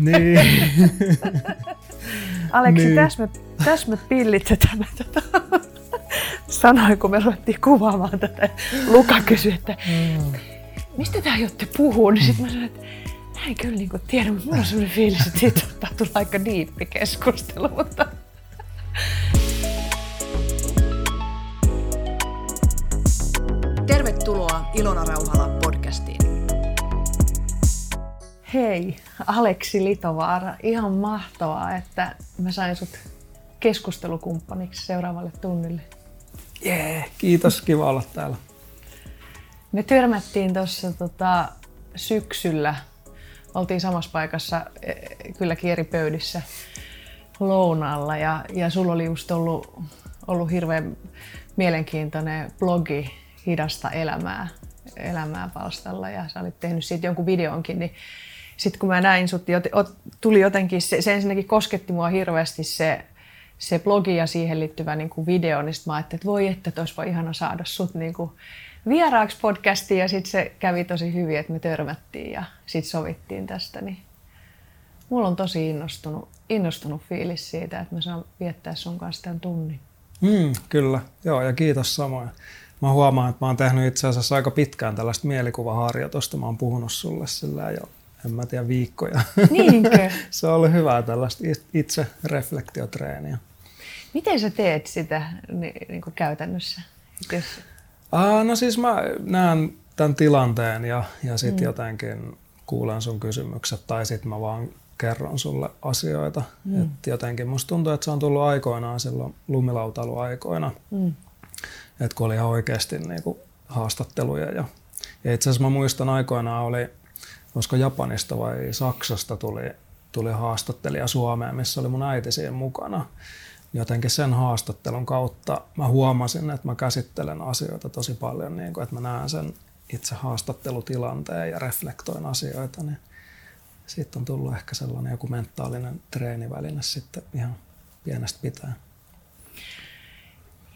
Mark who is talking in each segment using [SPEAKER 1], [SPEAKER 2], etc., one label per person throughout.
[SPEAKER 1] Niin.
[SPEAKER 2] Aleksi,
[SPEAKER 1] Niin.
[SPEAKER 2] tässä me, täs me pillitte tämä tota, sanoi, kun me ruvettiin kuvaamaan tätä. Luka kysyi, että mistä te aiotte puhua? Niin sitten mä sanoin, että mä en kyllä niin tiedä, mutta mulla on sellainen diippi, että siitä saattaa tulla aika diippi keskustelu, mutta
[SPEAKER 3] Tervetuloa Ilona Rauhala podcastiin.
[SPEAKER 2] Hei, Aleksi Litovaara, ihan mahtavaa, että mä sain sut keskustelukumppaniksi seuraavalle tunnille.
[SPEAKER 1] Jee, kiitos, kiva olla täällä.
[SPEAKER 2] Me törmättiin tuossa tota, syksyllä, oltiin samassa paikassa, e, kylläkin eri pöydissä lounaalla. Ja, ja sulla oli just ollut, ollut hirveän mielenkiintoinen blogi Hidasta elämää, elämää palstalla. Ja sä olit tehnyt siitä jonkun videonkin, niin sitten kun mä näin sut, ot- tuli jotenkin, se, se ensinnäkin kosketti mua hirveästi se, se blogi ja siihen liittyvä niin kuin video, niin sit mä ajattelin, että voi että, olisi vaan ihana saada sut niin kuin vieraaksi podcastiin ja sitten se kävi tosi hyvin, että me törmättiin ja sitten sovittiin tästä, niin mulla on tosi innostunut, innostunut fiilis siitä, että mä saan viettää sun kanssa tämän tunnin.
[SPEAKER 1] Mm, kyllä, joo, ja kiitos samoin. Mä huomaan, että mä oon tehnyt itse asiassa aika pitkään tällaista mielikuvaharjoitusta. Mä oon puhunut sulle sillä jo, en mä tiedä, viikkoja.
[SPEAKER 2] Niinkö?
[SPEAKER 1] Se on ollut hyvää tällaista itse reflektiotreeniä.
[SPEAKER 2] Miten sä teet sitä niin, niin kuin käytännössä? Jos,
[SPEAKER 1] Ah, no siis mä näen tämän tilanteen ja, ja sitten mm. jotenkin kuulen sun kysymykset tai sitten mä vaan kerron sulle asioita. Mm. Et jotenkin musta tuntuu, että se on tullut aikoinaan silloin lumilautailuaikoina,
[SPEAKER 2] mm,
[SPEAKER 1] että kun oli ihan oikeasti niinku haastatteluja. Ja, ja itse asiassa mä muistan aikoinaan oli, olisiko Japanista vai Saksasta tuli, tuli haastattelija Suomeen, missä oli mun äiti siinä mukana. Jotenkin sen haastattelun kautta mä huomasin, että mä käsittelen asioita tosi paljon, niin kuin, että mä näen sen itse haastattelutilanteen ja reflektoin asioita, niin siitä on tullut ehkä sellainen joku mentaalinen treeniväline sitten ihan pienestä pitäen.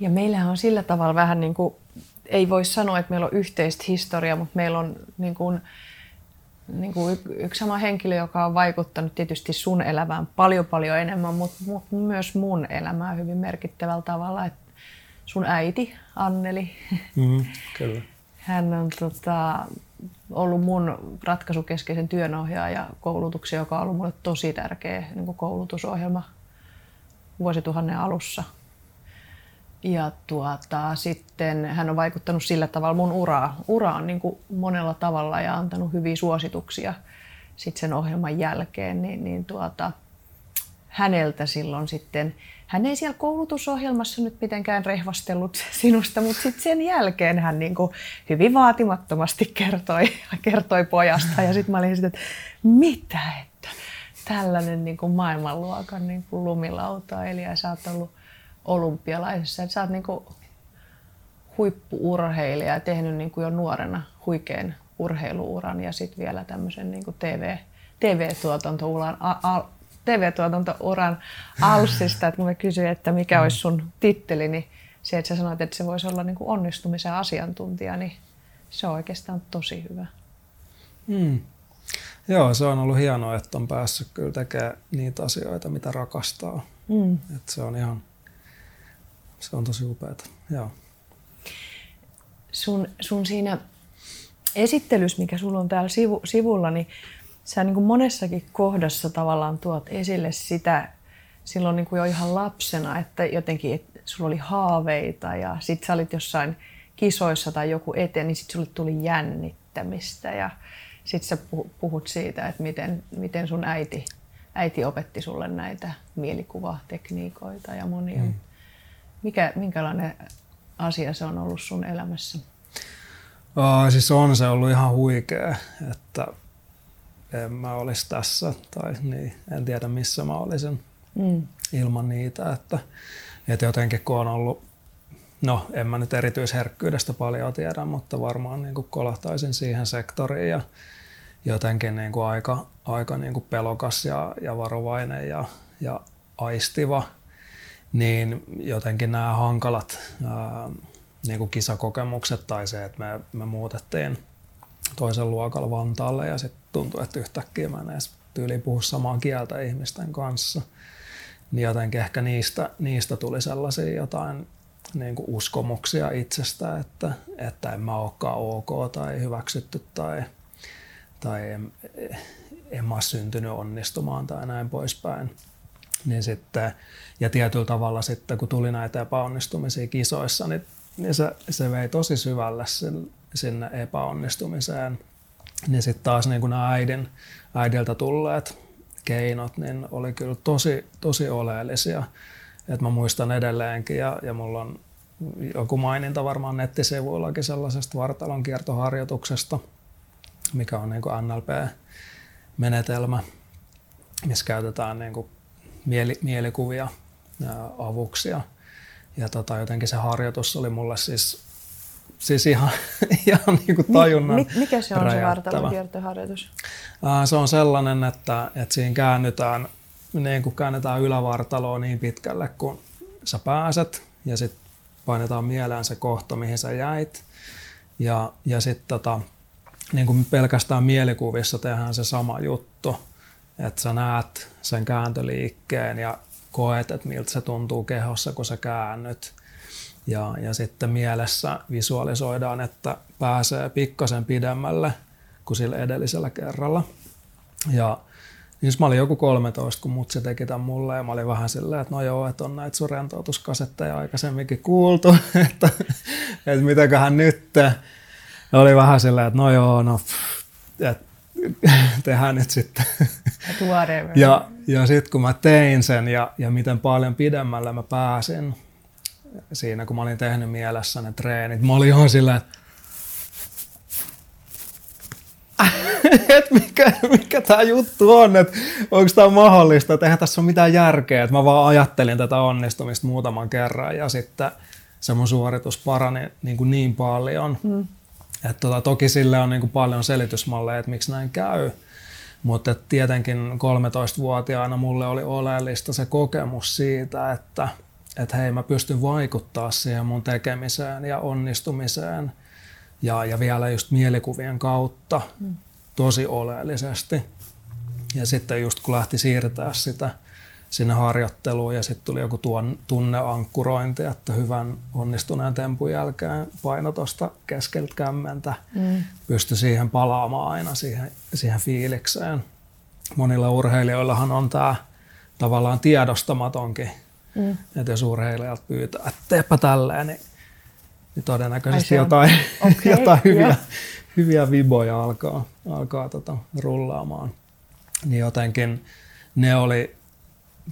[SPEAKER 2] Ja meillähän on sillä tavalla vähän niin kuin, ei voi sanoa, että meillä on yhteistä historiaa, mutta meillä on niin kuin, niin kuin yksi sama henkilö, joka on vaikuttanut tietysti sun elämään paljon paljon enemmän, mutta, mutta myös mun elämään hyvin merkittävällä tavalla. Että sun äiti, Anneli,
[SPEAKER 1] Mm, kyllä.
[SPEAKER 2] hän on tota, ollut mun ratkaisukeskeisen työnohjaaja koulutuksen, joka on ollut mulle tosi tärkeä niin kuin koulutusohjelma vuosituhannen alussa. Ja tuota, sitten hän on vaikuttanut sillä tavalla mun uraa, uraan niin kuin monella tavalla ja antanut hyviä suosituksia sit sen ohjelman jälkeen. Niin, niin tuota, häneltä silloin sitten, hän ei siellä koulutusohjelmassa nyt mitenkään rehvastellut sinusta, mutta sitten sen jälkeen hän niin kuin hyvin vaatimattomasti kertoi, kertoi pojasta. Ja sitten mä olin sitten, että mitä, että tällainen niin kuin maailmanluokan niin kuin lumilautailija ja sä oot ollut olympialaisessa. Että sä oot niin kuin huippuurheilija ja tehnyt niin kuin jo nuorena huikean urheiluuran ja sitten vielä tämmöisen niin kuin TV, TV-tuotantouran, a, a, TV-tuotantouran alssista, että kun mä kysyin, että mikä olisi sun titteli, niin se, että sä sanoit, että se voisi olla niin kuin onnistumisen asiantuntija, niin se on oikeastaan tosi hyvä.
[SPEAKER 1] Mm. Joo, se on ollut hienoa, että on päässyt kyllä tekemään niitä asioita, mitä rakastaa.
[SPEAKER 2] Mm.
[SPEAKER 1] Et se on ihan, se on tosi upeata. Joo.
[SPEAKER 2] sun, sun siinä esittelyssä, mikä sulla on täällä sivu, sivulla, niin sä niin kuin monessakin kohdassa tavallaan tuot esille sitä silloin niin kuin jo ihan lapsena, että jotenkin että sulla oli haaveita ja sit sä olit jossain kisoissa tai joku eteen, niin sit sulle tuli jännittämistä ja sit sä puhu- puhut siitä, että miten, miten sun äiti, äiti opetti sulle näitä mielikuvatekniikoita ja monia. Mm. Mikä, minkälainen asia se on ollut sun elämässä?
[SPEAKER 1] Aa, siis on se ollut ihan huikea, että en mä olisi tässä tai niin, en tiedä missä mä olisin
[SPEAKER 2] Mm.
[SPEAKER 1] ilman niitä. Että, että jotenkin kun on ollut, no en mä nyt erityisherkkyydestä paljon tiedä, mutta varmaan niin kuin kolahtaisin siihen sektoriin ja jotenkin niin kuin aika, aika niin kuin pelokas ja, ja varovainen ja, ja aistiva, niin jotenkin nämä hankalat ää, niin kuin kisakokemukset tai se, että me, me muutettiin toisen luokalla Vantaalle ja sitten tuntui, että yhtäkkiä mä en edes tyyli puhua samaa kieltä ihmisten kanssa. Niin jotenkin ehkä niistä, niistä tuli sellaisia jotain niin kuin uskomuksia itsestä, että, että en mä olekaan ok tai hyväksytty tai, tai en, en mä syntynyt onnistumaan tai näin poispäin. Niin sitten, ja tietyllä tavalla sitten, kun tuli näitä epäonnistumisia kisoissa, niin, niin se, se vei tosi syvälle sinne, sinne epäonnistumiseen. Niin sitten taas niin nämä äidin, äidiltä tulleet keinot, niin oli kyllä tosi, tosi oleellisia. Et mä muistan edelleenkin ja, ja mulla on joku maininta varmaan nettisivuillakin sellaisesta vartalon kiertoharjoituksesta, mikä on niin NLP-menetelmä, missä käytetään niin kuin mieli, mielikuvia avuksi. Ja, ja tota, jotenkin se harjoitus oli mulle siis, siis ihan, ihan niin kuin tajunnan
[SPEAKER 2] Mi, Mikä se on
[SPEAKER 1] räjäyttävä.
[SPEAKER 2] se vartalokiertoharjoitus?
[SPEAKER 1] Se on sellainen, että, että siinä käännytään, niin kuin käännetään ylävartaloa niin pitkälle kuin sä pääset ja sitten painetaan mieleen se kohta, mihin sä jäit. Ja, ja sitten tota, niin kuin pelkästään mielikuvissa tehdään se sama juttu, että sä näet sen kääntöliikkeen ja koet, että miltä se tuntuu kehossa, kun sä käännyt. Ja, ja sitten mielessä visualisoidaan, että pääsee pikkasen pidemmälle kuin sillä edellisellä kerralla. Ja niin mä olin joku 13, kun mutsi teki tämän mulle ja mä olin vähän silleen, että no joo, että on näitä sun rentoutuskasetteja aikaisemminkin kuultu, että, että mitäköhän nyt. Ja oli vähän silleen, että no joo, no että tehdään nyt sitten. Ja, ja sitten kun mä tein sen ja, ja miten paljon pidemmälle mä pääsin siinä, kun mä olin tehnyt mielessä ne treenit, mä olin ihan silleen, että mikä, mikä tämä juttu on, että onko tämä mahdollista, että eihän tässä ole mitään järkeä. Että mä vaan ajattelin tätä onnistumista muutaman kerran ja sitten se mun suoritus parani niin, kuin niin paljon. Mm. Että tota, toki sille on niin kuin paljon selitysmalleja, että miksi näin käy. Mutta tietenkin 13-vuotiaana mulle oli oleellista se kokemus siitä, että, että hei mä pystyn vaikuttaa siihen mun tekemiseen ja onnistumiseen – ja, ja vielä just mielikuvien kautta mm. tosi oleellisesti. Ja sitten just kun lähti siirtää sitä sinne harjoitteluun ja sitten tuli joku tuon tunneankkurointi, että hyvän onnistuneen tempun jälkeen paino tuosta keskeltä kämmentä, mm. pystyi siihen palaamaan aina siihen, siihen fiilikseen. Monilla urheilijoillahan on tämä tavallaan tiedostamatonkin, mm. että jos urheilijat pyytää, että teepä tälleen, niin niin todennäköisesti jotain, okay, jotain hyviä, yeah. hyviä viboja alkaa, alkaa tota, rullaamaan. Niin jotenkin ne oli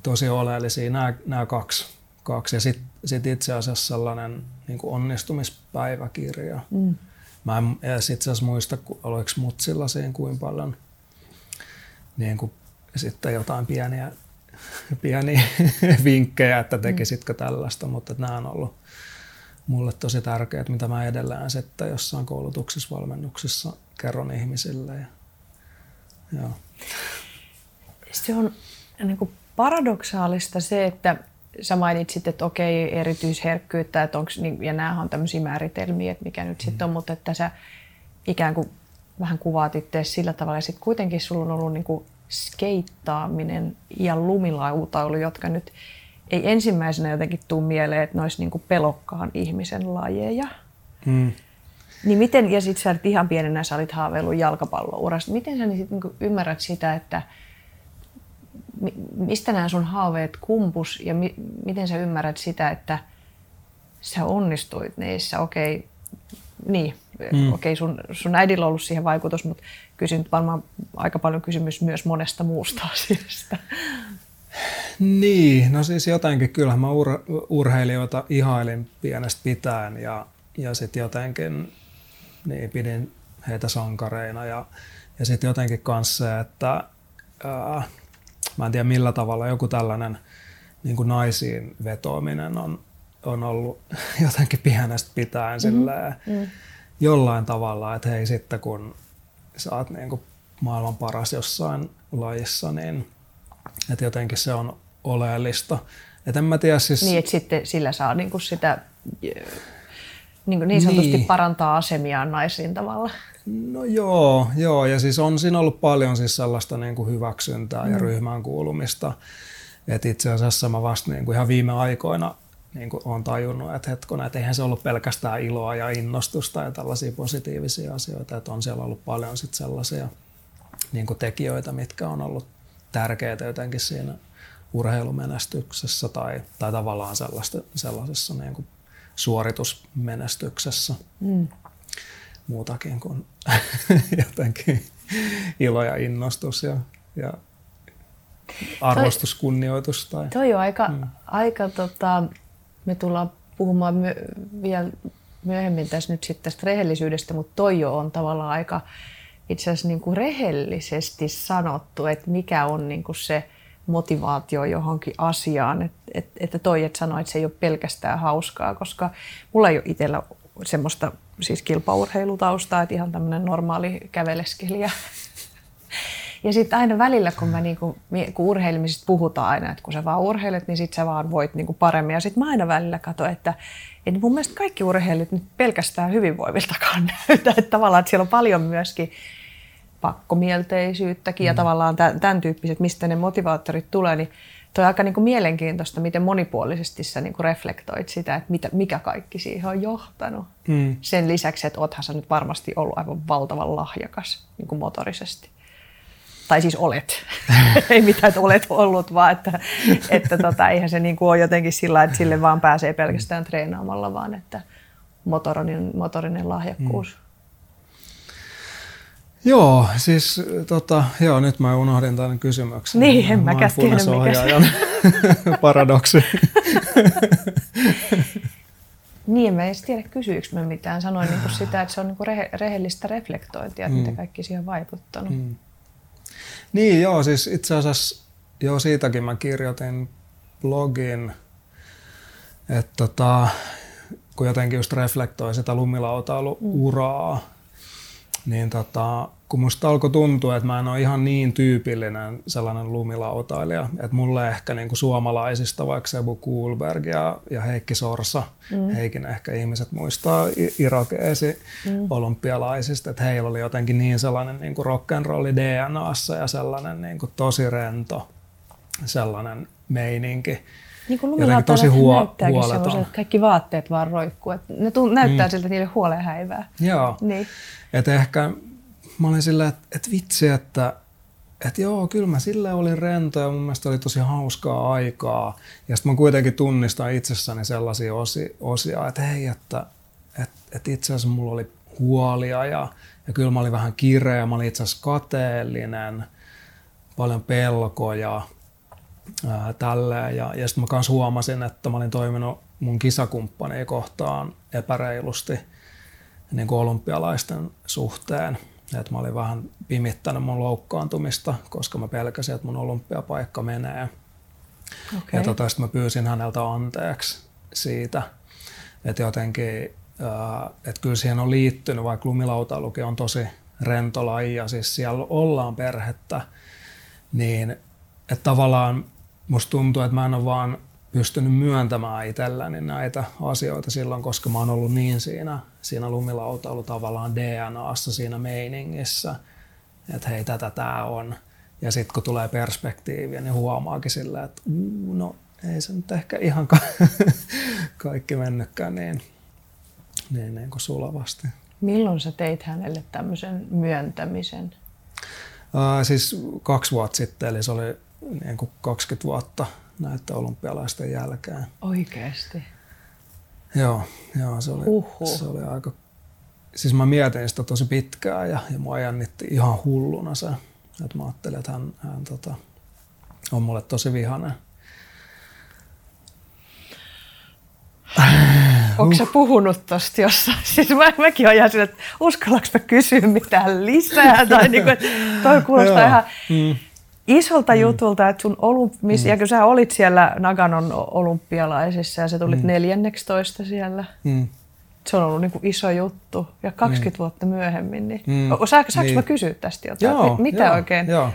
[SPEAKER 1] tosi oleellisia nämä, nämä kaksi, kaksi. Ja sitten sit itse asiassa sellainen niin kuin onnistumispäiväkirja. Mm. Mä en itse asiassa muista, oliko mutsilla siinä kuin paljon niin kuin, sitten jotain pieniä, pieniä vinkkejä, että tekisitkö tällaista, mutta nämä on ollut mulle tosi tärkeää, mitä mä edelleen sitten jossain koulutuksessa, valmennuksissa kerron ihmisille. Ja, joo.
[SPEAKER 2] Se on niin kuin paradoksaalista se, että sä mainitsit, että okei, erityisherkkyyttä, että onks, niin, ja nämä on tämmöisiä määritelmiä, että mikä nyt mm. sitten on, mutta että sä ikään kuin vähän kuvaat itse sillä tavalla, ja sitten kuitenkin sulla on ollut niin kuin skeittaaminen ja lumilautaulu, jotka nyt ei ensimmäisenä jotenkin tule mieleen, että ne olisi niin pelokkaan ihmisen lajeja. Mm. Niin miten, ja sitten sä ihan pienenä sä olit haaveillut jalkapallourasta, miten sä niin niin ymmärrät sitä, että mistä nämä sun haaveet kumpus ja mi, miten sä ymmärrät sitä, että sä onnistuit niissä, okei, okay, niin, mm. okei, okay, sun, sun äidillä on ollut siihen vaikutus, mutta kysyn varmaan aika paljon kysymys myös monesta muusta asiasta.
[SPEAKER 1] Niin, no siis jotenkin kyllähän mä ur, urheilijoita ihailin pienestä pitäen ja, ja sitten jotenkin niin pidin heitä sankareina ja, ja sitten jotenkin kanssa se, että ää, mä en tiedä millä tavalla joku tällainen niin kuin naisiin vetoaminen on, on ollut jotenkin pienestä pitäen mm-hmm. mm. jollain tavalla, että hei sitten kun sä oot niin kuin maailman paras jossain lajissa, niin että jotenkin se on oleellista. Et en mä tiedä siis...
[SPEAKER 2] Niin, että sitten sillä saa niinku sitä niin, niin sanotusti
[SPEAKER 1] Niin.
[SPEAKER 2] parantaa asemiaan naisrintamalla.
[SPEAKER 1] No joo, joo, ja siis on siinä ollut paljon siis sellaista niin kuin hyväksyntää ja ryhmään kuulumista. Et itse asiassa mä vasta niin kuin ihan viime aikoina niin kuin olen tajunnut, että hetkona, että eihän se ollut pelkästään iloa ja innostusta ja tällaisia positiivisia asioita, että on siellä ollut paljon sit sellaisia niin kuin tekijöitä, mitkä on ollut tärkeitä jotenkin siinä urheilumenestyksessä tai, tai tavallaan sellaista, sellaisessa niin kuin suoritusmenestyksessä
[SPEAKER 2] Mm.
[SPEAKER 1] Muutakin kuin jotenkin ilo ja innostus ja, ja arvostus, kunnioitus. Tai,
[SPEAKER 2] Toi on aika, mm. aika tota, me tullaan puhumaan myö, vielä myöhemmin tässä nyt sitten tästä rehellisyydestä, mutta toi jo on tavallaan aika itse asiassa niin kuin rehellisesti sanottu, että mikä on niin kuin se motivaatio johonkin asiaan. Et, et, että toi, että sanoi, että se ei ole pelkästään hauskaa, koska mulla ei ole itsellä semmoista siis kilpaurheilutaustaa, että ihan tämmöinen normaali käveleskelijä. Ja sitten aina välillä, kun, mä niinku, kun urheilemisesta puhutaan aina, että kun sä vaan urheilet, niin sit sä vaan voit niinku paremmin. Ja sitten mä aina välillä katson, että, että mun mielestä kaikki urheilijat nyt pelkästään hyvinvoiviltakaan näytä. Että tavallaan, että siellä on paljon myöskin pakkomielteisyyttäkin mm. ja tavallaan tämän, tämän tyyppiset, mistä ne motivaattorit tulee, niin Tuo on aika niin kuin mielenkiintoista, miten monipuolisesti sä niin kuin reflektoit sitä, että mitä, mikä kaikki siihen on johtanut.
[SPEAKER 1] Mm.
[SPEAKER 2] Sen lisäksi, että oothan sä nyt varmasti ollut aivan valtavan lahjakas niin kuin motorisesti. Tai siis olet. Ei mitään, että olet ollut, vaan että, että tota, eihän se niin kuin ole jotenkin sillä että sille vaan pääsee pelkästään treenaamalla, vaan että motorinen, motorinen lahjakkuus. Mm.
[SPEAKER 1] Joo, siis tota, joo, nyt mä unohdin tämän kysymyksen.
[SPEAKER 2] Niin, en mäkään tiedä, mikä
[SPEAKER 1] paradoksi.
[SPEAKER 2] Niin, en mä edes tiedä kysyykö mä mitään. Sanoin niin kuin sitä, että se on niin kuin rehe, rehellistä reflektointia, että mm. mitä kaikki siihen on vaikuttanut. Mm.
[SPEAKER 1] Niin joo, siis itse asiassa joo, siitäkin mä kirjoitin blogin, että tota, kun jotenkin just reflektoi sitä lumilautailu-uraa, mm. Niin tota, kun musta alkoi tuntua, että mä en ole ihan niin tyypillinen sellainen lumilautailija, että mulle ehkä niin kuin suomalaisista vaikka Sebu Kuhlberg ja, ja Heikki Sorsa, mm. Heikin ehkä ihmiset muistaa irakeesi mm. olympialaisista, että heillä oli jotenkin niin sellainen niin kuin rock'n'rolli DNAssa ja sellainen niin kuin tosi rento sellainen meininki.
[SPEAKER 2] Niin kuin tosi huo- sellaiset, kaikki vaatteet vaan roikkuu. Että ne tunt- näyttää mm. siltä, että niille huoleen häivää.
[SPEAKER 1] Joo.
[SPEAKER 2] Niin.
[SPEAKER 1] Että ehkä mä olin silleen, että, että vitsi, että, että joo, kyllä mä sille olin rento ja mun mielestä oli tosi hauskaa aikaa. Ja sitten mä kuitenkin tunnistan itsessäni sellaisia osi, osia, että hei, että, että, että itse asiassa mulla oli huolia ja, ja kyllä mä olin vähän kireä, mä olin itse asiassa kateellinen, paljon pelkoja, ää, tälleen. Ja, ja sitten mä kans huomasin, että mä olin toiminut mun kisakumppania kohtaan epäreilusti niin kuin olympialaisten suhteen. Et mä olin vähän pimittänyt mun loukkaantumista, koska mä pelkäsin, että mun olympiapaikka menee. Okay. Ja tota, sitten mä pyysin häneltä anteeksi siitä, että jotenkin, että kyllä siihen on liittynyt, vaikka lumilautailukin on tosi rento laji ja siis siellä ollaan perhettä, niin että tavallaan musta tuntuu, että mä en ole vaan pystynyt myöntämään itselläni näitä asioita silloin, koska mä oon ollut niin siinä, siinä lumilautailu tavallaan DNAssa siinä meiningissä, että hei tätä tää on. Ja sitten kun tulee perspektiiviä, niin huomaakin sillä, että uu, no ei se nyt ehkä ihan ka- kaikki mennytkään niin, niin, niin kuin sulavasti.
[SPEAKER 2] Milloin sä teit hänelle tämmöisen myöntämisen?
[SPEAKER 1] Ää, siis kaksi vuotta sitten, eli se oli niin kuin 20 vuotta näiden olympialaisten jälkeen.
[SPEAKER 2] Oikeasti?
[SPEAKER 1] Joo, joo se, oli, Uhuh. se oli aika... Siis mä mietin sitä tosi pitkään ja, ja mua jännitti ihan hulluna se. Että mä ajattelin, että hän, hän tota, on mulle tosi vihainen.
[SPEAKER 2] Onko sä puhunut tosta jossain? Siis mä, mäkin olen että uskallanko mä kysyä mitään lisää? Tai niin kuin, että toi kuulostaa ihan... Mm isolta mm. jutulta, että sun olymp- mm. ja kun sä olit siellä Naganon olympialaisissa ja sä tulit mm. 14 siellä. Mm. Se on ollut niin kuin iso juttu. Ja 20 mm. vuotta myöhemmin, niin mm. saanko, saanko niin. mä kysyä tästä jotain?
[SPEAKER 1] Joo,
[SPEAKER 2] mitä
[SPEAKER 1] joo,
[SPEAKER 2] oikein,
[SPEAKER 1] joo.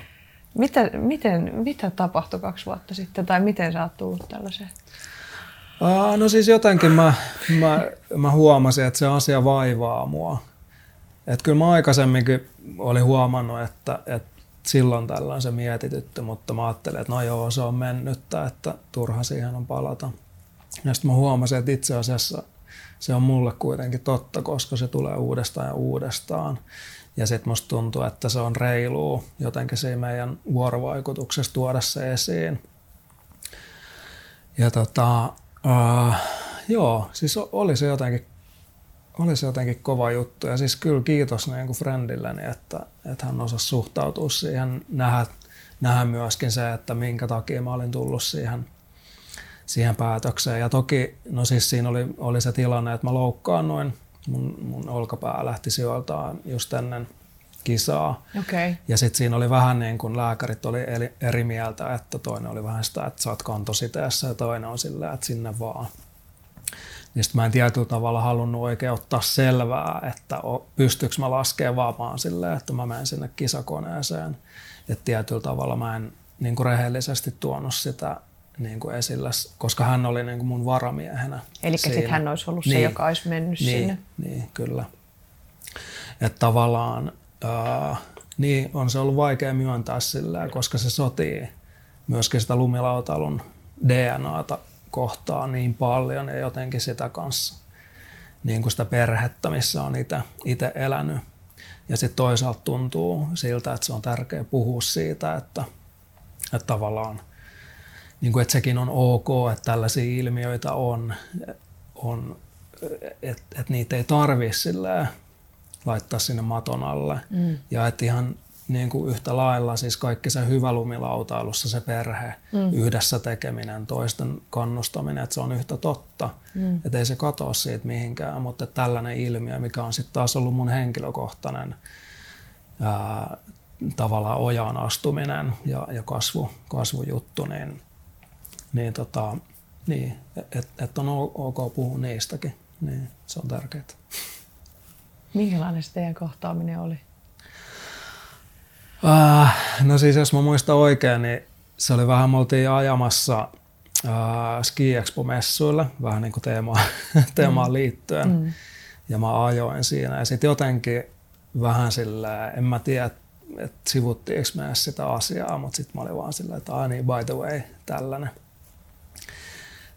[SPEAKER 2] Mitä, miten, mitä tapahtui kaksi vuotta sitten tai miten sä oot tullut tällaiseen?
[SPEAKER 1] Aa, no siis jotenkin mä, mä, mä huomasin, että se asia vaivaa mua. Että kyllä mä aikaisemminkin olin huomannut, että, että silloin tällöin se mietitytty, mutta mä ajattelin, että no joo, se on mennyttä, että turha siihen on palata. Ja sitten mä huomasin, että itse asiassa se on mulle kuitenkin totta, koska se tulee uudestaan ja uudestaan. Ja sitten musta tuntuu, että se on reilua jotenkin siinä meidän vuorovaikutuksessa tuoda se esiin. Ja tota, uh, joo, siis oli se jotenkin oli se jotenkin kova juttu. Ja siis kyllä kiitos niin kuin friendilleni, että, että hän osasi suhtautua siihen, nähdä, nähdä myöskin se, että minkä takia mä olin tullut siihen, siihen päätökseen. Ja toki, no siis siinä oli, oli se tilanne, että mä loukkaannuin. Mun, mun olkapää lähti sijoiltaan just ennen kisaa.
[SPEAKER 2] Okay.
[SPEAKER 1] Ja sitten siinä oli vähän niin kuin lääkärit oli eri mieltä, että toinen oli vähän sitä, että sä oot kantositeessä ja toinen on sillä, että sinne vaan. Niin sitten mä en tietyllä tavalla halunnut oikein ottaa selvää, että pystyykö mä laskemaan vapaan silleen, että mä menen sinne kisakoneeseen. Että tietyllä tavalla mä en niin kuin rehellisesti tuonut sitä niin kuin esille, koska hän oli niin kuin mun varamiehenä.
[SPEAKER 2] Eli sitten hän olisi ollut niin, se, joka olisi mennyt
[SPEAKER 1] niin,
[SPEAKER 2] sinne.
[SPEAKER 1] Niin, kyllä. Että tavallaan äh, niin on se ollut vaikea myöntää sillä, koska se sotii myöskin sitä lumilautalun DNAta kohtaa niin paljon ja jotenkin sitä kanssa niin kuin sitä perhettä, missä on itse elänyt. Ja sitten toisaalta tuntuu siltä, että se on tärkeää puhua siitä, että, että tavallaan niin kuin, että sekin on ok, että tällaisia ilmiöitä on, on että, että niitä ei tarvitse laittaa sinne maton alle. Mm. Ja että ihan niin kuin yhtä lailla siis kaikki se hyvä lumilautailussa, se perhe, mm. yhdessä tekeminen, toisten kannustaminen, että se on yhtä totta. Mm. Että ei se katoa siitä mihinkään, mutta tällainen ilmiö, mikä on sitten taas ollut mun henkilökohtainen ää, tavallaan ojaan astuminen ja, ja kasvu, kasvujuttu, niin, niin, tota, niin että et on ok puhua niistäkin, niin se on tärkeää.
[SPEAKER 2] Minkälainen se teidän kohtaaminen oli?
[SPEAKER 1] Uh, no siis jos mä muistan oikein, niin se oli vähän, me oltiin ajamassa uh, Ski Expo-messuilla, vähän niin kuin teemaan, teemaan mm. liittyen. Mm. Ja mä ajoin siinä ja sitten jotenkin vähän sillä, en mä tiedä, että sivuttiinko me sitä asiaa, mutta sitten mä olin vaan silleen, että ah niin, by the way, tällainen.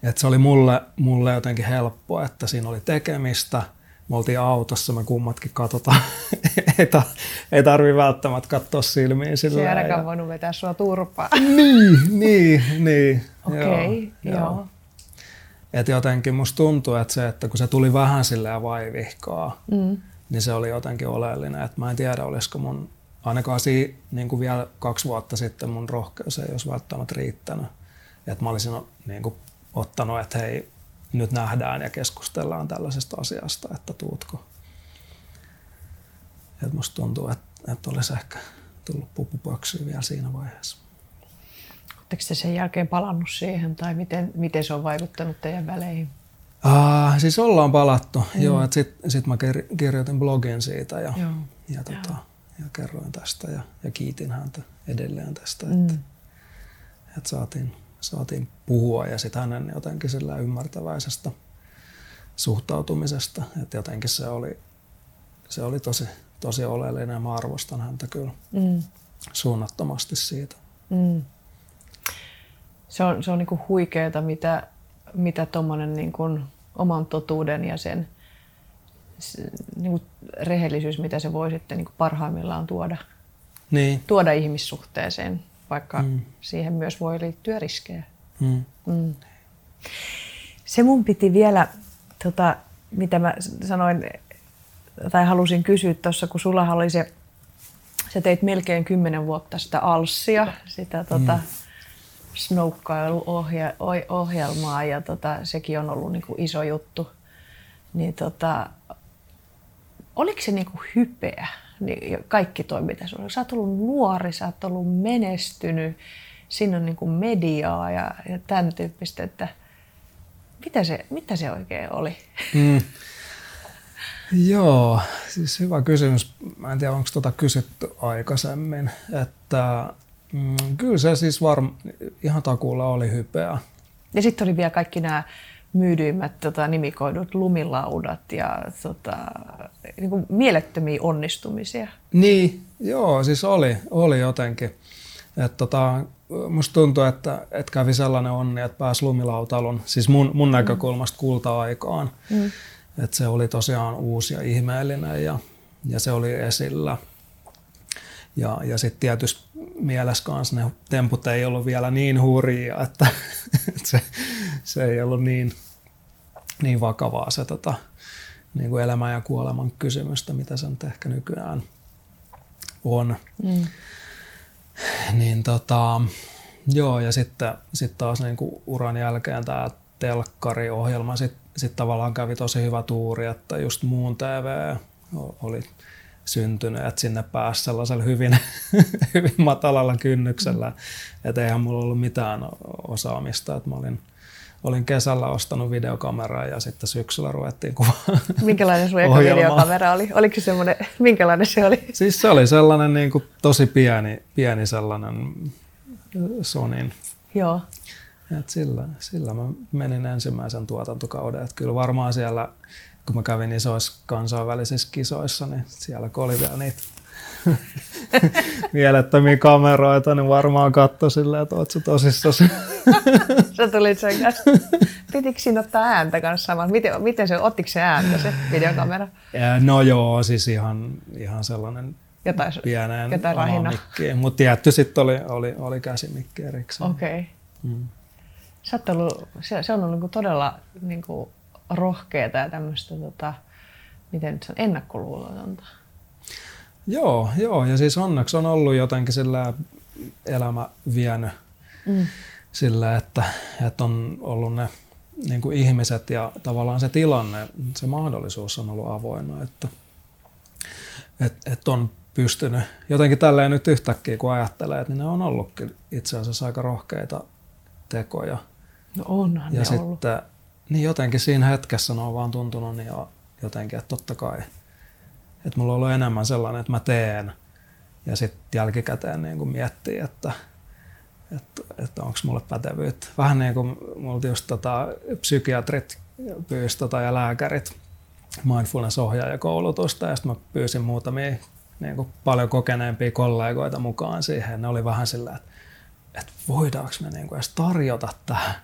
[SPEAKER 1] Et se oli mulle, mulle jotenkin helppo, että siinä oli tekemistä – me oltiin autossa, me kummatkin katsotaan. ei, ta, ei tarvi välttämättä katsoa silmiin sillä
[SPEAKER 2] Se ei ainakaan ja... voinut vetää sua turpaa.
[SPEAKER 1] niin, niin, niin.
[SPEAKER 2] Okei, okay, joo. joo.
[SPEAKER 1] Et jotenkin musta tuntuu, että se, että kun se tuli vähän silleen vaivihkaa, mm. niin se oli jotenkin oleellinen. Et mä en tiedä, olisiko mun, ainakaan si, niin kuin vielä kaksi vuotta sitten mun rohkeus ei olisi välttämättä riittänyt. Että mä olisin niin kuin, ottanut, että hei, nyt nähdään ja keskustellaan tällaisesta asiasta, että tuutko. Et musta tuntuu, että, että olisi ehkä tullut pupupöksyä vielä siinä vaiheessa.
[SPEAKER 2] Oletteko te sen jälkeen palannut siihen tai miten, miten se on vaikuttanut teidän väleihin?
[SPEAKER 1] Uh, siis ollaan palattu, mm. joo. Sitten sit mä kirjoitin blogin siitä ja, joo. ja, tota, ja kerroin tästä ja, ja kiitin häntä edelleen tästä, että, mm. että saatiin, saatiin puhua ja sitten hänen jotenkin sillä ymmärtäväisestä suhtautumisesta. Että jotenkin se oli, se oli tosi, tosi oleellinen ja mä arvostan häntä kyllä mm. suunnattomasti siitä. Mm.
[SPEAKER 2] Se on, se on niinku huikeeta, mitä, mitä tuommoinen niinku oman totuuden ja sen niinku rehellisyys, mitä se voi sitten niinku parhaimmillaan tuoda,
[SPEAKER 1] niin.
[SPEAKER 2] tuoda ihmissuhteeseen vaikka mm. siihen myös voi liittyä riskejä. Mm. Mm. Se mun piti vielä, tota, mitä mä sanoin tai halusin kysyä tuossa, kun sulla oli se, sä teit melkein vuotta sitä alssia, sitä tota, mm. snoukkailuohjelmaa ja tota, sekin on ollut niinku iso juttu. Niin tota, oliko se niinku hypeä? Niin kaikki toi, mitä sulla Sä oot ollut nuori, sä oot ollut menestynyt, siinä on niin kuin mediaa ja, ja tämän tyyppistä, että mitä se, mitä se oikein oli? Mm.
[SPEAKER 1] Joo, siis hyvä kysymys. Mä en tiedä, onko tuota kysytty aikaisemmin. Että, mm, kyllä se siis varm, ihan takuulla oli hypeä.
[SPEAKER 2] Ja sitten oli vielä kaikki nämä myydyimmät tota, nimikoidut lumilaudat ja tota, niin kuin mielettömiä onnistumisia.
[SPEAKER 1] Niin, joo, siis oli, oli jotenkin. Et tota, musta tuntuu, että, että kävi sellainen onni, että pääsi lumilautalun, siis mun, mun mm. näkökulmasta kulta-aikaan. Mm. Että se oli tosiaan uusi ja ihmeellinen ja, ja se oli esillä. Ja, ja sitten tietysti mielessä kanssa ne temput ei ollut vielä niin hurjia, että, että se, se ei ollut niin, niin vakavaa se tota, niin kuin elämän ja kuoleman kysymystä, mitä se nyt ehkä nykyään on. Mm. Niin tota, joo, ja sitten sit taas niin kuin uran jälkeen tämä telkkariohjelma sitten sit tavallaan kävi tosi hyvä tuuri, että just muun TV oli syntynyt, että sinne pääsi sellaisella hyvin, hyvin matalalla kynnyksellä, että eihän mulla ollut mitään osaamista, että mä olin olin kesällä ostanut videokameraa ja sitten syksyllä ruvettiin kuvaa
[SPEAKER 2] Minkälainen sun eka videokamera oli? Oliko se semmoinen, minkälainen se oli?
[SPEAKER 1] Siis se oli sellainen niin kuin tosi pieni, pieni sellainen Sonin.
[SPEAKER 2] Joo.
[SPEAKER 1] Et sillä, sillä mä menin ensimmäisen tuotantokauden. Et kyllä varmaan siellä, kun mä kävin isoissa kansainvälisissä kisoissa, niin siellä kun oli vielä niitä mielettömiä kameroita, niin varmaan katso silleen, että oot sä tosissasi.
[SPEAKER 2] sä tulit sen kanssa. Pitikö siinä ottaa ääntä kanssa samalla? Miten, miten se, ottiko se ääntä se videokamera?
[SPEAKER 1] No joo, siis ihan, ihan sellainen
[SPEAKER 2] jotain,
[SPEAKER 1] pieneen jotain Mutta tietty sitten oli, oli, oli käsimikki erikseen.
[SPEAKER 2] Okei. Okay. Mm. ollut, se, se on ollut niinku todella niinku rohkeata ja tämmöistä, tota, miten nyt se on, ennakkoluulotonta.
[SPEAKER 1] Joo, joo, ja siis onneksi on ollut jotenkin sillä elämä vienyt mm. sillä, että, että on ollut ne niin kuin ihmiset ja tavallaan se tilanne, se mahdollisuus on ollut avoinna, että, että, että on pystynyt jotenkin tälleen nyt yhtäkkiä, kun ajattelee, että ne on ollutkin itse asiassa aika rohkeita tekoja.
[SPEAKER 2] No onhan
[SPEAKER 1] ja
[SPEAKER 2] ne
[SPEAKER 1] sitten,
[SPEAKER 2] ollut.
[SPEAKER 1] Niin jotenkin siinä hetkessä ne on vaan tuntunut niin jotenkin, että totta kai – että mulla on ollut enemmän sellainen, että mä teen ja sitten jälkikäteen niin kuin miettii, että, että, että onko mulle pätevyyttä. Vähän niin kuin multa just tota, psykiatrit pyysi tota, ja lääkärit mindfulness-ohjaajakoulutusta ja sitten mä pyysin muutamia niin kuin paljon kokeneempia kollegoita mukaan siihen. Ne oli vähän sillä, että, että voidaanko me niin kuin edes tarjota tähän.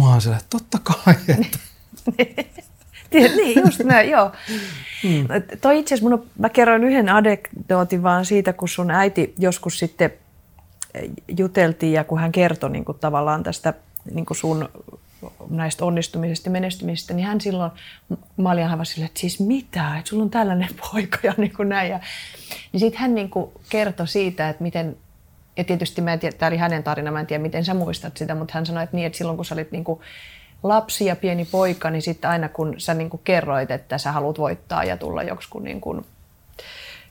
[SPEAKER 1] Mä oon sillä, totta kai. Että.
[SPEAKER 2] niin, just näin, joo. Hmm. Toi itse asiassa, mun, mä kerroin yhden anekdootin vaan siitä, kun sun äiti joskus sitten eh, juteltiin ja kun hän kertoi niin kuin tavallaan tästä niin kuin sun näistä onnistumisista ja menestymisistä, niin hän silloin, mä olin aivan silleen, että siis mitä, että sulla on tällainen poika ja niin kuin näin. Ja, niin sitten hän niin kuin kertoi siitä, että miten, ja tietysti mä en tiedä, tämä oli hänen tarina, mä en tiedä miten sä muistat sitä, mutta hän sanoi, että niin, että silloin kun sä olit niin kuin lapsi ja pieni poika, niin sitten aina kun sä niin kuin kerroit, että sä haluat voittaa ja tulla joksikin niin kuin,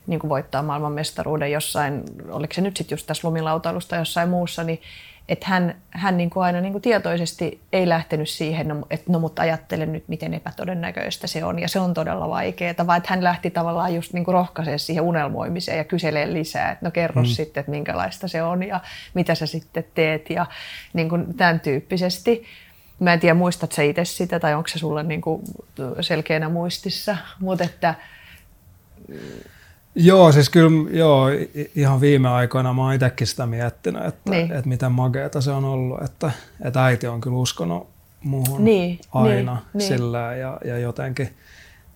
[SPEAKER 2] niin kuin voittaa maailmanmestaruuden jossain, oliko se nyt sitten just tässä lumilautailusta jossain muussa, niin että hän, hän niin kuin aina niin kuin tietoisesti ei lähtenyt siihen, no, että no mutta ajattelen nyt, miten epätodennäköistä se on, ja se on todella vaikeaa, vaan että hän lähti tavallaan just niin rohkaisemaan siihen unelmoimiseen ja kyselee lisää, että no kerro mm. sitten, että minkälaista se on ja mitä sä sitten teet ja niin kuin tämän tyyppisesti. Mä en tiedä, muistat sä itse sitä tai onko se sulle niin kuin selkeänä muistissa, mutta että...
[SPEAKER 1] Joo, siis kyllä joo, ihan viime aikoina mä oon itsekin sitä miettinyt, että, niin. että miten makeata se on ollut, että, että äiti on kyllä uskonut muuhun niin, aina niin, sillä ja, ja jotenkin,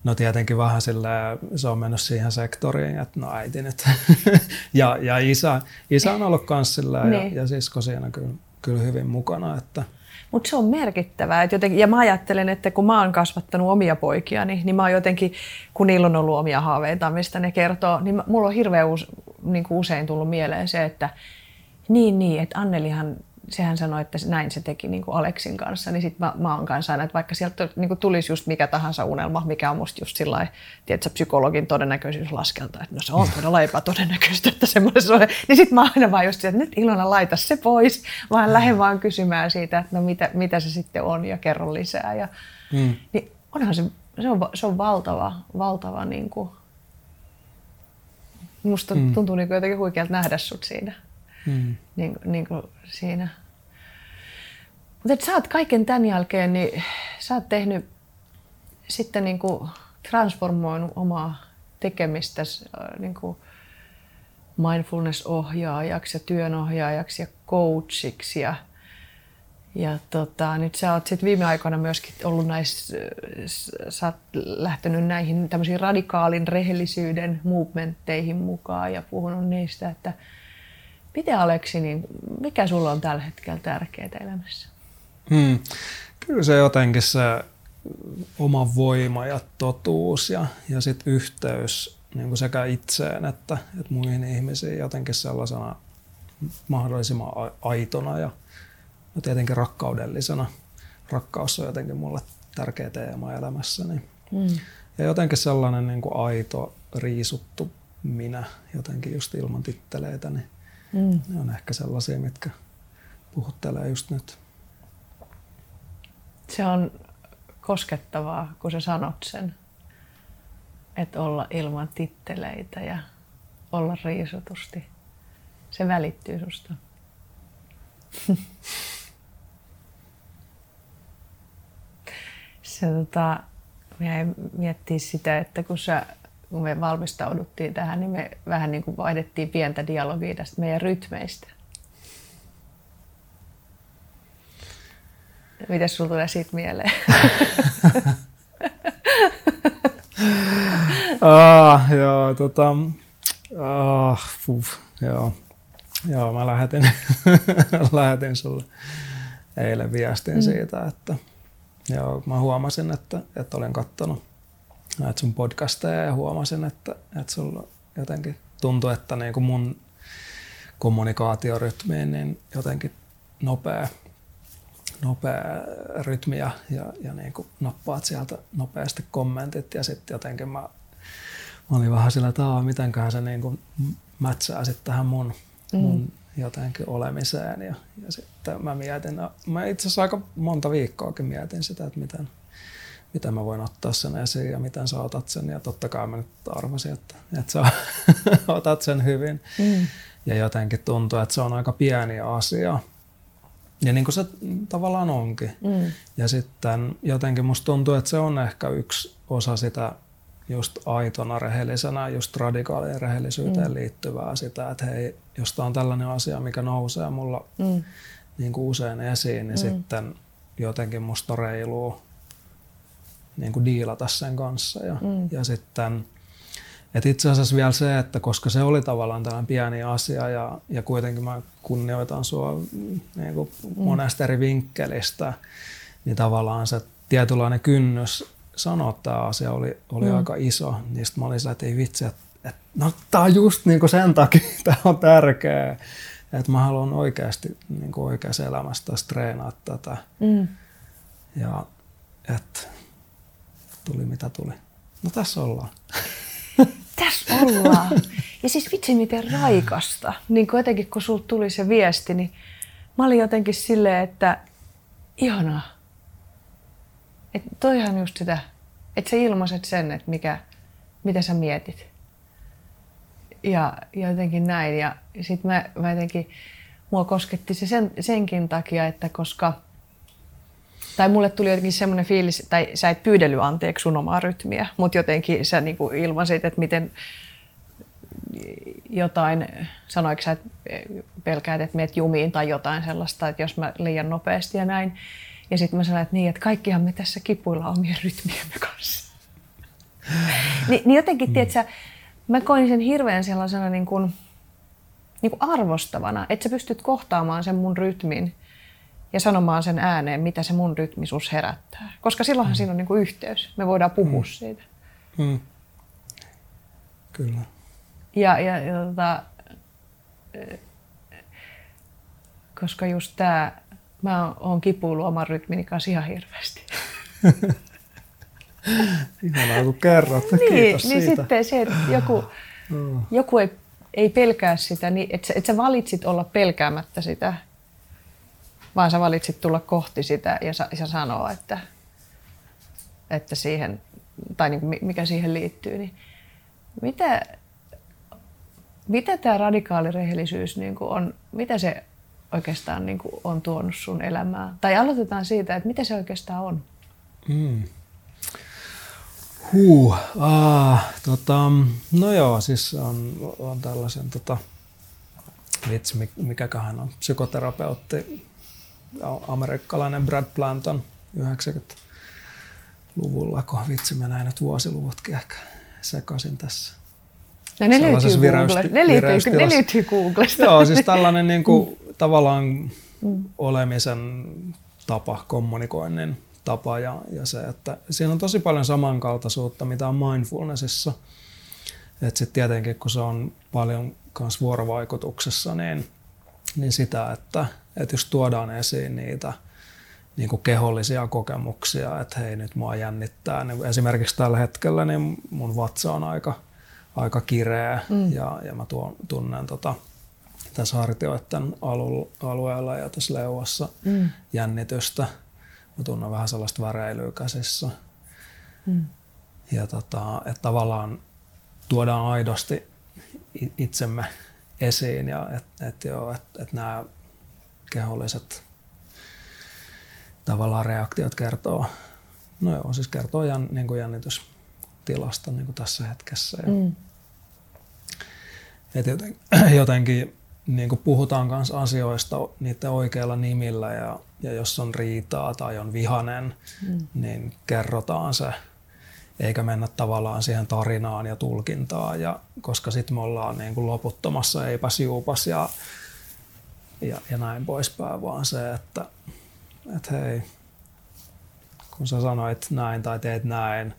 [SPEAKER 1] no tietenkin vähän sillä se on mennyt siihen sektoriin, että no äiti nyt. ja, ja isä, isä on ollut kans sillä niin. ja, ja sisko siinä kyllä, kyllä hyvin mukana, että,
[SPEAKER 2] mutta se on merkittävää. Et jotenkin, ja mä ajattelen, että kun mä oon kasvattanut omia poikia, niin, niin mä oon jotenkin, kun niillä on ollut omia haaveita, mistä ne kertoo, niin mulla on hirveän us, niin usein tullut mieleen se, että niin, niin, että Annelihan sehän sanoi, että näin se teki niin kuin Aleksin kanssa, niin sitten mä, mä oon kanssa aina, että vaikka sieltä niin kuin tulisi just mikä tahansa unelma, mikä on musta just sillä tiedätkö, psykologin todennäköisyys laskelta, että no se on todella epätodennäköistä, että semmoinen on. Niin sitten mä aina vaan just että nyt Ilona laita se pois, vaan lähden vaan kysymään siitä, että no mitä, mitä se sitten on ja kerro lisää. Ja, mm. Niin onhan se, se on, se on valtava, valtava niin kuin, musta mm. tuntuu niin kuin jotenkin huikealta nähdä sut siinä. Mm. Niin, niin kuin siinä. Mutta sä oot kaiken tämän jälkeen, niin sä oot tehnyt sitten niin kuin transformoinut omaa tekemistä niin kuin mindfulness-ohjaajaksi ja työnohjaajaksi ja coachiksi ja, ja tota, nyt sä oot sit viime aikoina myöskin ollut näissä, sä oot lähtenyt näihin tämmöisiin radikaalin rehellisyyden movementteihin mukaan ja puhunut niistä, että miten Aleksi, niin mikä sulla on tällä hetkellä tärkeää elämässä?
[SPEAKER 1] Hmm. Kyllä se jotenkin se oma voima ja totuus ja, ja sitten yhteys niin kuin sekä itseen että, että muihin ihmisiin jotenkin sellaisena mahdollisimman aitona ja no tietenkin rakkaudellisena. Rakkaus on jotenkin mulle tärkeä teema elämässäni. Mm. Ja jotenkin sellainen niin kuin aito, riisuttu minä, jotenkin just ilman titteleitä, niin mm. ne on ehkä sellaisia, mitkä puhuttelee just nyt.
[SPEAKER 2] Se on koskettavaa, kun sä sanot sen, että olla ilman titteleitä ja olla riisutusti. Se välittyy susta. se, tota, me miettiä sitä, että kun, sä, kun me valmistauduttiin tähän, niin me vähän niin kuin vaihdettiin pientä dialogia tästä meidän rytmeistä. Mitäs sulla tulee siitä mieleen?
[SPEAKER 1] ah, joo, tota, ah, fuh, joo. joo, mä lähetin, lähetin sulle eilen viestin mm. siitä, että joo, mä huomasin, että, että olen kattonut näitä sun podcasteja ja huomasin, että, että sulla jotenkin tuntui, että niin kuin mun kommunikaatiorytmiin niin jotenkin nopea nopea rytmi ja, ja, ja niin kuin nappaat sieltä nopeasti kommentit ja sitten jotenkin mä, mä olin vähän sillä tavalla, mitenköhän se niin kuin mätsää sitten tähän mun, mm. mun jotenkin olemiseen ja, ja sitten mä mietin, no, mä itse asiassa aika monta viikkoakin mietin sitä, että miten, miten mä voin ottaa sen esiin ja miten sä otat sen ja totta kai mä nyt arvasin, että, että sä otat sen hyvin mm. ja jotenkin tuntuu, että se on aika pieni asia, ja niin kuin se tavallaan onkin. Mm. Ja sitten jotenkin musta tuntuu, että se on ehkä yksi osa sitä just aitona rehellisenä, just radikaaliin rehellisyyteen mm. liittyvää sitä, että hei, jos tämä on tällainen asia, mikä nousee mulla mm. niin kuin usein esiin, niin mm. sitten jotenkin musta reiluu niin kuin diilata sen kanssa. Ja, mm. ja sitten et itse asiassa vielä se, että koska se oli tavallaan tällainen pieni asia ja, ja kuitenkin mä kunnioitan sua niin kuin monesta eri vinkkelistä, niin tavallaan se tietynlainen kynnys sanoa tämä asia oli, oli mm. aika iso. Niistä mä olin sillä, että ei vitsi, että, että no tämä on just niin kuin sen takia, tämä on tärkeää. Että mä haluan oikeasti niin kuin oikeassa elämässä taas treenaa tätä. Mm. Ja että tuli mitä tuli. No tässä ollaan.
[SPEAKER 2] tässä ollaan. Ja siis vitsi miten raikasta. Niin kuin jotenkin kun sulta tuli se viesti, niin mä olin jotenkin silleen, että ihanaa. Että toihan just sitä, että sä ilmaiset sen, että mikä, mitä sä mietit. Ja, ja jotenkin näin. Ja sit mä, mä jotenkin, mua kosketti se sen, senkin takia, että koska – tai mulle tuli jotenkin semmoinen fiilis, tai sä et pyydellyt anteeksi sun omaa rytmiä, mutta jotenkin sä niin kuin ilmasit, että miten jotain, sanoiko sä, että pelkäät, että meet jumiin tai jotain sellaista, että jos mä liian nopeasti ja näin. Ja sitten mä sanoin, että niin, että kaikkihan me tässä kipuilla omien rytmiemme kanssa. Ni, niin jotenkin, mm. tiedätkö, mä koin sen hirveän sellaisena niin kuin, niin kuin arvostavana, että sä pystyt kohtaamaan sen mun rytmin – ja sanomaan sen ääneen, mitä se mun rytmisuus herättää. Koska silloinhan mm. siinä on niin kuin yhteys. Me voidaan puhua mm. siitä. Mm.
[SPEAKER 1] Kyllä.
[SPEAKER 2] Ja, ja, ja tota, koska just tämä, mä oon kipuillut oman rytmini kanssa ihan hirveästi.
[SPEAKER 1] Ihanaa, kun kerrot.
[SPEAKER 2] niin,
[SPEAKER 1] Kiitos
[SPEAKER 2] niin
[SPEAKER 1] siitä.
[SPEAKER 2] sitten se, että joku, joku ei, ei pelkää sitä, niin että, että sä valitsit olla pelkäämättä sitä vaan sä valitsit tulla kohti sitä ja, ja sanoa, että, että siihen, tai niin kuin mikä siihen liittyy, niin mitä, mitä tämä radikaali rehellisyys niin kuin on, mitä se oikeastaan niin kuin on tuonut sun elämään? Tai aloitetaan siitä, että mitä se oikeastaan on?
[SPEAKER 1] Mm. Huh, ah, tota, no joo, siis on, on tällaisen tota, vitsi, mikäköhän on, psykoterapeutti, amerikkalainen Brad Planton 90-luvulla, kun vitsi mä näin nyt vuosiluvutkin ehkä sekaisin tässä.
[SPEAKER 2] Ja ne löytyy, Google. ne, löytyy, ne löytyy Googlesta.
[SPEAKER 1] Joo, siis tällainen niin kuin, mm. tavallaan mm. olemisen tapa, kommunikoinnin tapa ja, ja se, että siinä on tosi paljon samankaltaisuutta, mitä on mindfulnessissa. Että sitten tietenkin, kun se on paljon myös vuorovaikutuksessa, niin, niin sitä, että, että jos tuodaan esiin niitä niin kuin kehollisia kokemuksia, että hei nyt mua jännittää. Niin esimerkiksi tällä hetkellä niin mun vatsa on aika, aika kireä mm. ja, ja mä tuon, tunnen tota, tässä hartioiden alueella ja tässä leuassa mm. jännitystä. Mä tunnen vähän sellaista väreilyä käsissä. Mm. Ja tota, että tavallaan tuodaan aidosti itsemme esiin ja että et joo, että et nämä keholliset tavallaan reaktiot kertoo, no joo, siis kertoo jän, niin kuin jännitystilasta niin kuin tässä hetkessä. Ja, mm. et joten, jotenkin niin kuin puhutaan myös asioista niiden oikeilla nimillä ja, ja jos on riitaa tai on vihanen, mm. niin kerrotaan se eikä mennä tavallaan siihen tarinaan ja tulkintaan, ja, koska sitten me ollaan niin kuin loputtomassa eipäs juupas ja, ja, ja näin poispäin, vaan se, että et hei, kun sä sanoit näin tai teet näin,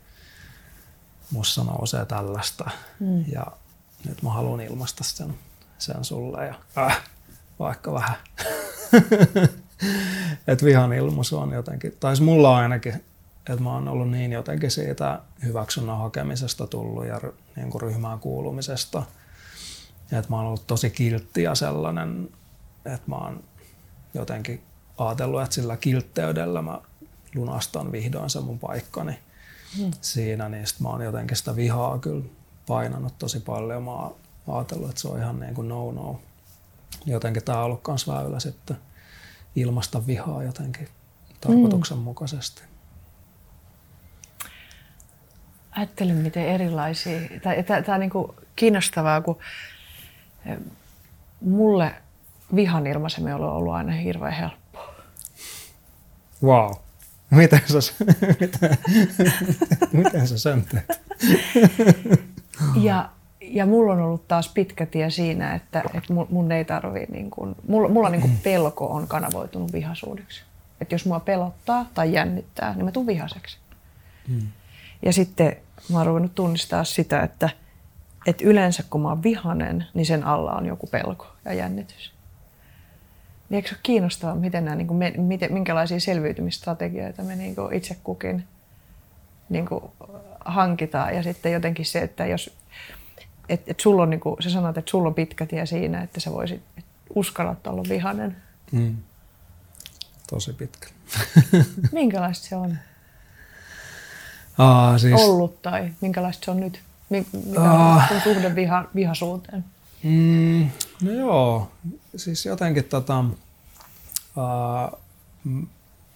[SPEAKER 1] musta nousee tällaista mm. ja nyt mä haluan ilmaista sen, sen sulle ja äh, vaikka vähän. että vihan ilmaisu on jotenkin, tai mulla ainakin että mä oon ollut niin jotenkin siitä hyväksynnän hakemisesta tullut ja niin kuin ryhmään kuulumisesta. Ja että mä oon ollut tosi kiltti ja sellainen, että mä oon jotenkin ajatellut, että sillä kiltteydellä mä lunastan vihdoin sen mun paikkani hmm. siinä, niin sit mä oon jotenkin sitä vihaa kyllä painanut tosi paljon. Mä oon ajatellut, että se on ihan niin kuin no-no. Jotenkin tää on ollut kans väylä sitten ilmasta vihaa jotenkin tarkoituksenmukaisesti.
[SPEAKER 2] Ajattelen, miten erilaisia, tämä on niin kiinnostavaa, kun eh, mulle vihan ilmaisemmin on ollut aina hirveän helppoa.
[SPEAKER 1] Wow. Miten sä, miten, miten sä sen teet?
[SPEAKER 2] ja, ja mulla on ollut taas pitkä tie siinä, että, että mun ei tarvi, niin kuin, mulla, mulla niin kuin pelko on kanavoitunut vihaisuudeksi. Että jos mua pelottaa tai jännittää, niin mä tuun vihaseksi. Hmm. Ja sitten mä oon ruvennut tunnistaa sitä, että, että yleensä kun mä oon vihanen, niin sen alla on joku pelko ja jännitys. Niin eikö se ole kiinnostavaa, miten nämä, niin kuin, me, miten, minkälaisia selviytymistrategioita me niin kuin itse kukin niin kuin, hankitaan. Ja sitten jotenkin se, että jos et, et sulla on, niin kuin, sä sanot, että sulla on pitkä tie siinä, että sä voisit uskallat olla vihanen. Mm.
[SPEAKER 1] Tosi pitkä.
[SPEAKER 2] Minkälaista se on?
[SPEAKER 1] Aa, siis...
[SPEAKER 2] ollut tai minkälaista se on nyt? Mikä on sun suhde viha, vihaisuuteen?
[SPEAKER 1] Mm, no joo, siis jotenkin tota, uh,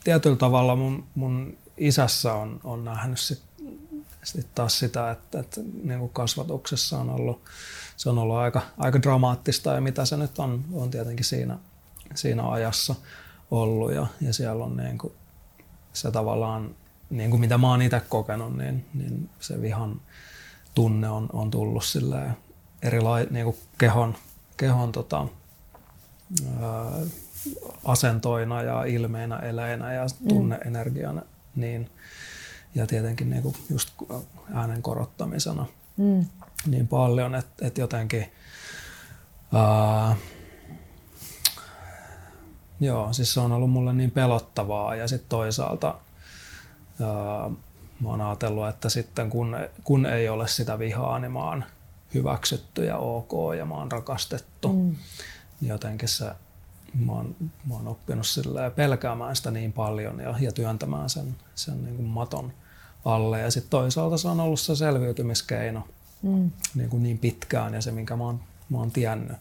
[SPEAKER 1] tietyllä tavalla mun, mun isässä on, on nähnyt sit, sit taas sitä, että, että niin kuin kasvatuksessa on ollut, se on ollut aika, aika dramaattista ja mitä se nyt on, on tietenkin siinä, siinä ajassa ollut ja, ja siellä on niin kuin se tavallaan niin kuin mitä mä oon itse kokenut, niin, niin se vihan tunne on, on tullut erilai, niin kuin kehon, kehon tota, ää, asentoina ja ilmeinä, eleinä ja mm. tunneenergiana. Niin, ja tietenkin niin kuin just äänen korottamisena mm. niin paljon, että, että jotenkin ää, joo, siis se on ollut mulle niin pelottavaa ja sitten toisaalta mä oon ajatellut, että sitten kun, kun ei ole sitä vihaa, niin mä oon hyväksytty ja ok ja mä oon rakastettu. Mm. Jotenkin se, mä oon, mä oon oppinut pelkäämään sitä niin paljon ja, ja työntämään sen, sen niin kuin maton alle. Ja sitten toisaalta se on ollut se selviytymiskeino mm. niin, kuin niin pitkään ja se, minkä mä oon, mä oon tiennyt.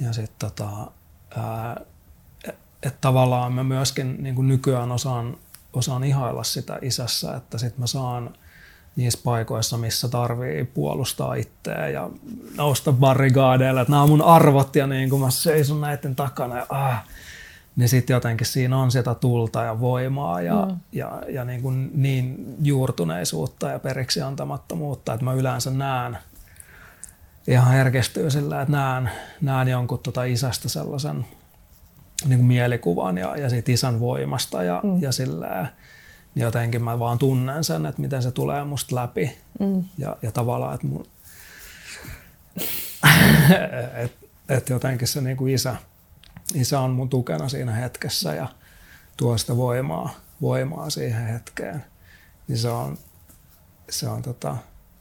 [SPEAKER 1] Ja sitten tota, että et tavallaan mä myöskin niin kuin nykyään osaan osaan ihailla sitä isässä, että sit mä saan niissä paikoissa, missä tarvii puolustaa itseä ja nousta barrigaadeilla, että nämä on mun arvot ja niin kun mä seison näiden takana ja ah, niin sitten jotenkin siinä on sitä tulta ja voimaa ja, mm. ja, ja niin, kuin niin juurtuneisuutta ja periksi antamattomuutta, että mä yleensä näen ihan herkistyy sillä, että näen, näen jonkun tota isästä sellaisen niin kuin mielikuvan ja, ja siitä isän voimasta ja, mm. ja sillä niin jotenkin mä vaan tunnen sen, että miten se tulee musta läpi. Mm. Ja, ja tavallaan, että mun, et, et jotenkin se niin kuin isä, isä on mun tukena siinä hetkessä ja tuo sitä voimaa, voimaa siihen hetkeen. Niin se on, se on, tota,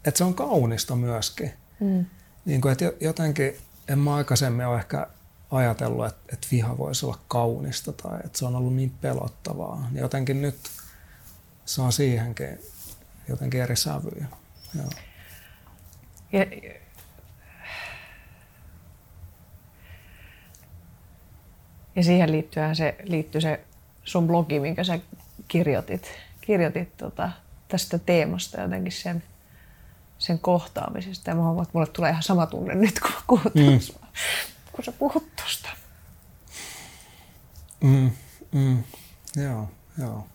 [SPEAKER 1] että se on kaunista myöskin. Mm. Niin kuin, että jotenkin en mä aikaisemmin ole ehkä ajatellut, että, että viha voisi olla kaunista tai että se on ollut niin pelottavaa. Niin jotenkin nyt saa siihenkin jotenkin eri sävyjä. Joo.
[SPEAKER 2] Ja, ja siihen liittyen se, liittyy se sun blogi, minkä sä kirjoitit, kirjoitit tota, tästä teemasta jotenkin sen, sen kohtaamisesta. Ja mä huomaan, että mulle tulee ihan sama tunne nyt, kun, kun, mm. Kun sä puhut tuosta.
[SPEAKER 1] Mm, mm, joo, joo.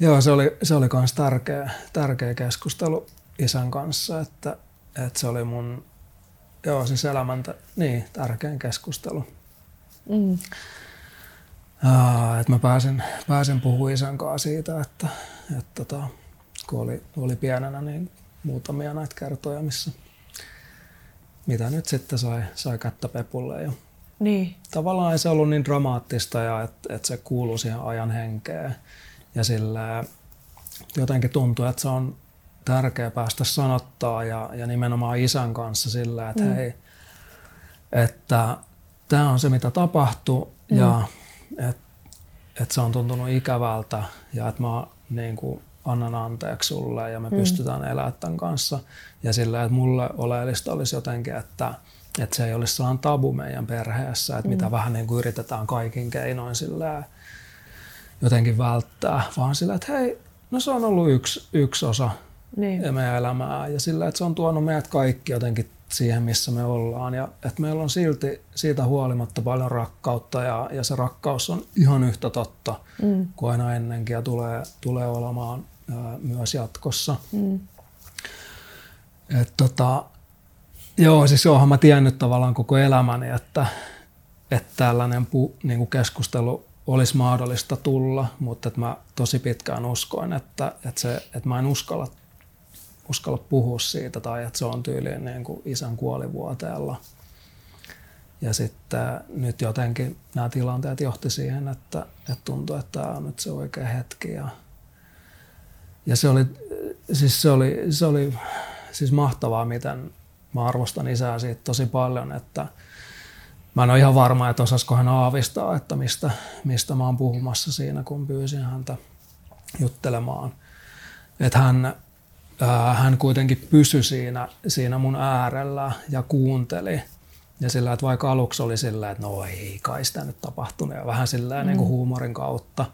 [SPEAKER 1] Joo, se oli, se oli kans tärkeä, tärkeä keskustelu isän kanssa, että, että se oli mun, joo siis elämän, niin, tärkein keskustelu. Mm. Uh, että mä pääsin, pääsin puhumaan isän kanssa siitä, että, että tota, kun oli, oli pienenä, niin muutamia näitä kertoja, missä mitä nyt sitten sai, sai kättä pepulle. Ja
[SPEAKER 2] niin.
[SPEAKER 1] Tavallaan ei se ollut niin dramaattista ja että, että se kuului siihen ajan henkeen. Ja sillä jotenkin tuntuu, että se on tärkeää päästä sanottaa ja, ja nimenomaan isän kanssa sillä, että mm. hei, että tämä on se mitä tapahtui mm. ja että et se on tuntunut ikävältä ja että mä niin kuin, annan anteeksi sulle ja me mm. pystytään elämään tämän kanssa. Ja sillä, että mulle oleellista olisi jotenkin, että, että se ei olisi sellainen tabu meidän perheessä, että mm. mitä vähän niin kuin yritetään kaikin keinoin sillä jotenkin välttää, vaan sillä, että hei, no se on ollut yksi, yksi osa niin. meidän elämää ja sillä, että se on tuonut meidät kaikki jotenkin siihen, missä me ollaan ja että meillä on silti siitä huolimatta paljon rakkautta ja, ja se rakkaus on ihan yhtä totta mm. kuin aina ennenkin ja tulee, tulee olemaan ää, myös jatkossa. Mm. Et tota, joo, siis oonhan mä tiennyt tavallaan koko elämäni, että, että tällainen pu, niin kuin keskustelu olisi mahdollista tulla, mutta että mä tosi pitkään uskoin, että, että, se, että mä en uskalla, uskalla puhua siitä tai että se on tyyliin niin kuin isän kuolivuoteella. Ja sitten nyt jotenkin nämä tilanteet johti siihen, että, että tuntui, että tämä on nyt se oikea hetki. Ja, ja se oli, siis se oli, se oli siis mahtavaa, miten mä arvostan isää siitä tosi paljon, että – Mä en ole ihan varma, että osaisiko hän aavistaa, että mistä, mistä mä oon puhumassa siinä, kun pyysin häntä juttelemaan. Että hän, hän kuitenkin pysyi siinä, siinä mun äärellä ja kuunteli. Ja sillä, että vaikka aluksi oli sillä, että no ei kai sitä nyt tapahtunut ja vähän sillä mm. niin kuin huumorin kautta.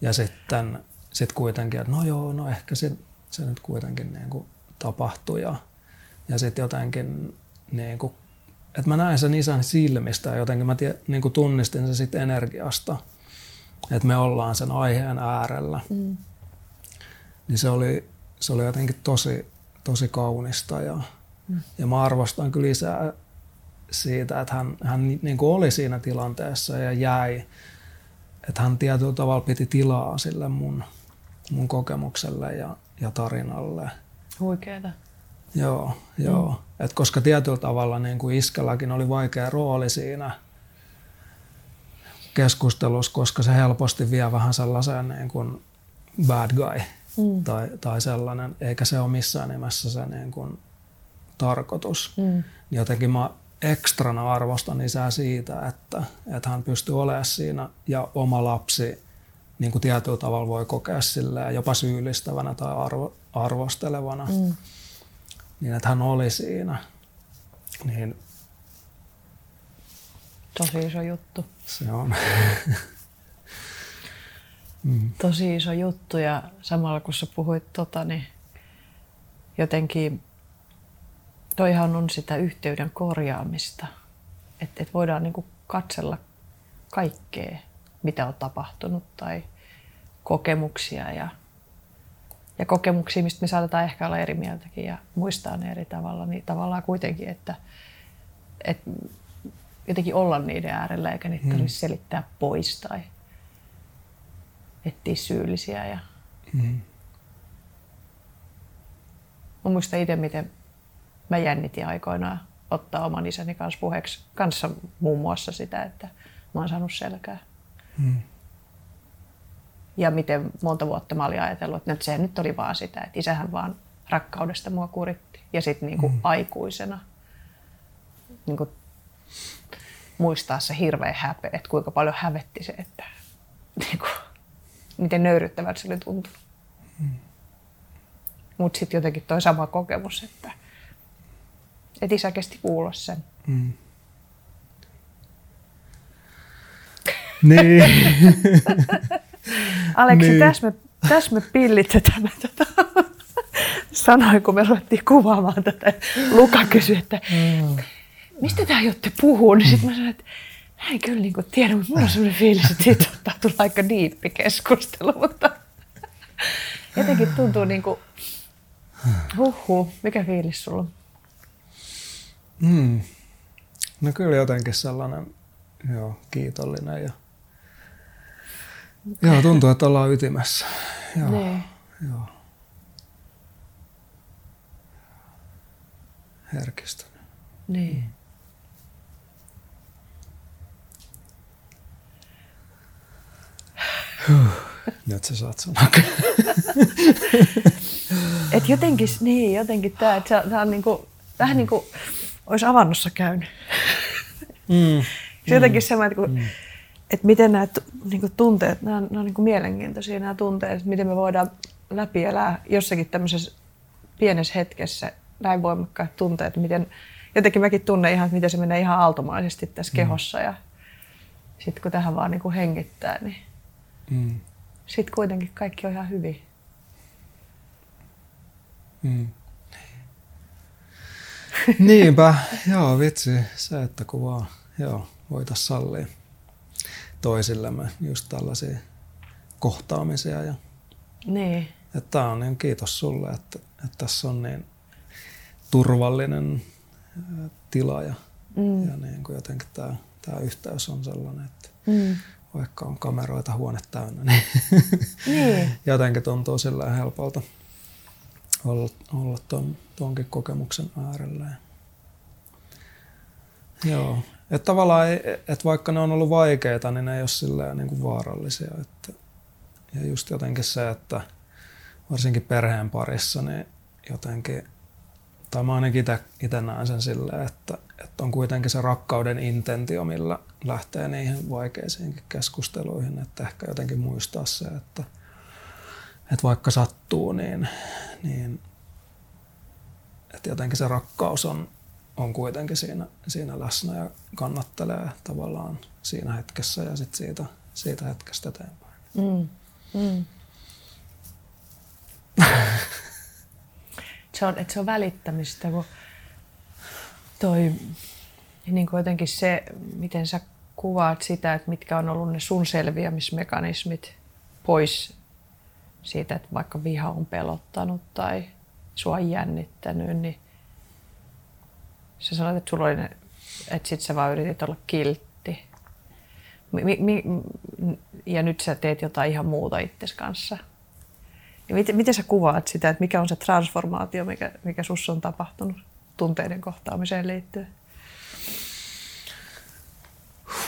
[SPEAKER 1] Ja sitten sit kuitenkin, että no joo, no ehkä se, se nyt kuitenkin niin kuin tapahtui. Ja, ja sitten jotenkin niin kuin että mä näen sen isän silmistä ja jotenkin mä tie, niin kuin tunnistin sen sitten energiasta, että me ollaan sen aiheen äärellä. Mm. Niin se oli, se oli jotenkin tosi, tosi kaunista ja, mm. ja mä arvostan kyllä lisää siitä, että hän, hän niin kuin oli siinä tilanteessa ja jäi, että hän tietyllä tavalla piti tilaa sille mun, mun kokemukselle ja, ja tarinalle.
[SPEAKER 2] Huikeeta.
[SPEAKER 1] Joo, joo. Mm. Et koska tietyllä tavalla niin kuin iskelläkin oli vaikea rooli siinä keskustelussa, koska se helposti vie vähän sellaiseen niin kuin bad guy mm. tai, tai sellainen, eikä se ole missään nimessä se niin kuin tarkoitus. Mm. Jotenkin mä ekstrana arvostan isää siitä, että, että hän pystyy olemaan siinä ja oma lapsi niin kuin tietyllä tavalla voi kokea jopa syyllistävänä tai arvo, arvostelevana. Mm niin että hän oli siinä. Niin
[SPEAKER 2] Tosi iso juttu.
[SPEAKER 1] Se on.
[SPEAKER 2] mm. tosi iso juttu ja samalla kun sä puhuit tota, niin jotenkin toihan on sitä yhteyden korjaamista. Että et voidaan niinku katsella kaikkea, mitä on tapahtunut tai kokemuksia ja, ja kokemuksia, mistä me saatetaan ehkä olla eri mieltäkin ja muistaa ne eri tavalla, niin tavallaan kuitenkin, että, että jotenkin olla niiden äärellä eikä niitä hmm. tarvitse selittää pois tai etsiä syyllisiä. Ja... Hmm. Mä muistan itse, miten mä jännitin aikoinaan ottaa oman isäni kanssa puheeksi kanssa muun muassa sitä, että mä oon saanut selkää. Hmm. Ja miten monta vuotta mä olin ajatellut, että nyt se nyt oli vaan sitä, että isähän vaan rakkaudesta mua kuritti. Ja sitten niinku hmm. aikuisena niinku muistaa se hirveä häpeä, että kuinka paljon hävetti se, että niinku, miten nöyryttävältä se oli tuntunut. Hmm. Mutta sitten jotenkin toi sama kokemus, että, että isä kesti kuulla sen. Hmm.
[SPEAKER 1] Niin.
[SPEAKER 2] Aleksi, niin. tässä me, täs me pillitetään tätä sanoi, kun me ruvettiin kuvaamaan tätä. Luka kysyi, että mistä tämä Jotte puhuu? Niin sitten mä sanoin, että mä en kyllä niin tiedä, mutta mulla on sellainen fiilis, että siitä saattaa tulla aika diippi keskustelu, mutta jotenkin tuntuu niin kuin, huhhuh, mikä fiilis sulla on?
[SPEAKER 1] Hmm. No kyllä jotenkin sellainen joo, kiitollinen ja Joo, tuntuu, että ollaan ytimessä. Joo.
[SPEAKER 2] Niin.
[SPEAKER 1] Joo. Herkistynyt.
[SPEAKER 2] Niin.
[SPEAKER 1] Huh. Nyt sä saat sanoa.
[SPEAKER 2] Et jotenkin, niin, jotenkin tämä, että tämä on niinku, vähän niin kuin olisi avannossa käynyt. Mm. Se jotenkin mm. semmoinen, että kun mm että miten nämä niin tunteet, nämä, nämä on niin mielenkiintoisia nämä tunteet, että miten me voidaan läpi elää jossakin tämmöisessä pienessä hetkessä näin voimakkaat tunteet, miten jotenkin mäkin tunnen ihan, että miten se menee ihan aaltomaisesti tässä mm. kehossa ja sitten kun tähän vaan niin kuin hengittää, niin mm. sitten kuitenkin kaikki on ihan hyvin.
[SPEAKER 1] Mm. Niinpä, joo vitsi, se, että kun vaan, joo, voitaisiin sallia toisillemme just tällaisia kohtaamisia. Ja,
[SPEAKER 2] niin.
[SPEAKER 1] Että tämä on niin kiitos sulle, että, että tässä on niin turvallinen tila ja, mm. ja niin kuin jotenkin tämä, tämä yhteys on sellainen, että mm. Vaikka on kameroita huone täynnä, niin, niin. jotenkin tuntuu sillä helpolta olla, olla ton, tonkin kokemuksen äärellä. Joo, että tavallaan, että vaikka ne on ollut vaikeita, niin ne ei ole silleen niin kuin vaarallisia. Että, ja just jotenkin se, että varsinkin perheen parissa, niin jotenkin, tai mä ainakin itse näen sen silleen, että, että on kuitenkin se rakkauden intentio, millä lähtee niihin vaikeisiinkin keskusteluihin, että ehkä jotenkin muistaa se, että, että vaikka sattuu, niin, niin että jotenkin se rakkaus on, on kuitenkin siinä, siinä läsnä ja kannattelee tavallaan siinä hetkessä ja sit siitä, siitä hetkestä eteenpäin. Mm. Mm.
[SPEAKER 2] se, on, että se on välittämistä, kun toi, niin kuin jotenkin se, miten sä kuvaat sitä, että mitkä on ollut ne sun selviämismekanismit pois siitä, että vaikka viha on pelottanut tai sua on jännittänyt, niin Sä sanoit, että sulla oli ne, että sit sä vaan yritit olla kiltti. Mi, mi, ja nyt sä teet jotain ihan muuta itses kanssa. Miten, miten sä kuvaat sitä, että mikä on se transformaatio, mikä, mikä sussa on tapahtunut tunteiden kohtaamiseen liittyen?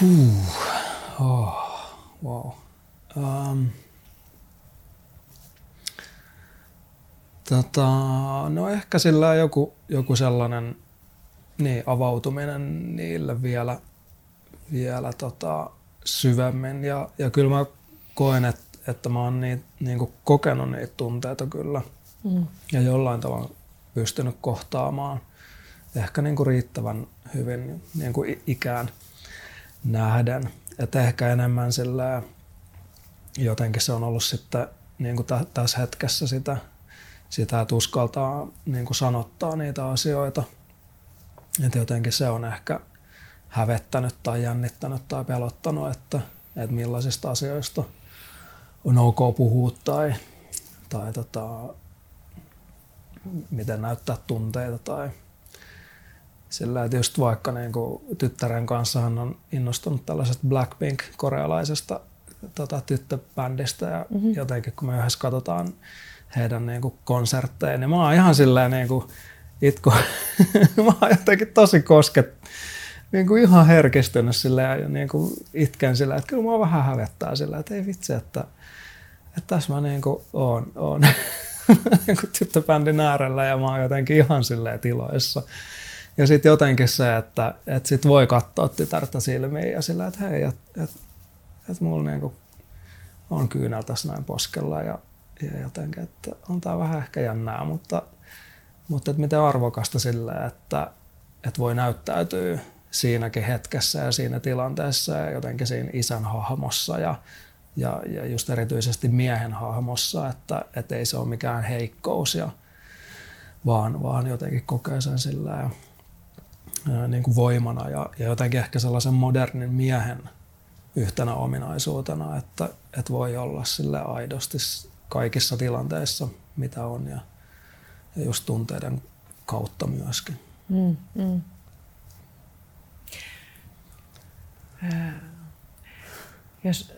[SPEAKER 1] Huh. Oh. Wow. Um. Tota, no ehkä sillä joku, joku sellainen niin, avautuminen niille vielä, vielä tota, syvemmin. Ja, ja kyllä mä koen, että, että mä oon niin, niin kokenut niitä tunteita kyllä. Mm. Ja jollain tavalla pystynyt kohtaamaan ehkä niin kuin riittävän hyvin niin kuin ikään nähden. Että ehkä enemmän sillä jotenkin se on ollut sitten niin kuin tä, tässä hetkessä sitä, sitä että uskaltaa niin kuin sanottaa niitä asioita. Että jotenkin se on ehkä hävettänyt tai jännittänyt tai pelottanut, että, että millaisista asioista on ok puhua tai, tai tota, miten näyttää tunteita tai sillä, että just vaikka niin kuin tyttären kanssa hän on innostunut tällaisesta Blackpink-korealaisesta tota, tyttöbändistä ja mm-hmm. jotenkin kun me yhdessä katsotaan heidän niin kuin konsertteja, niin mä oon ihan silleen niin kuin itku, mä oon jotenkin tosi kosket, niin kuin ihan herkistynyt silleen ja niin kuin itken silleen, että kyllä mua vähän hävettää silleen, että ei vitsi, että, että tässä mä niin kuin oon, oon tyttöbändin äärellä ja mä oon jotenkin ihan silleen tiloissa. Ja sitten jotenkin se, että, että sit voi katsoa tytärtä silmiin ja sillä, että hei, että et, et mulla niinku on kyynel tässä näin poskella ja, ja jotenkin, että on tää vähän ehkä jännää, mutta, mutta että miten arvokasta sillä, että, että voi näyttäytyä siinäkin hetkessä ja siinä tilanteessa ja jotenkin siinä isän hahmossa ja, ja, ja just erityisesti miehen hahmossa, että, että ei se ole mikään heikkous ja, vaan, vaan jotenkin kokee sen sillä ja niin kuin voimana ja, ja jotenkin ehkä sellaisen modernin miehen yhtenä ominaisuutena, että, että voi olla sille aidosti kaikissa tilanteissa, mitä on ja, ja just tunteiden kautta myöskin. Mm, mm.
[SPEAKER 2] Jos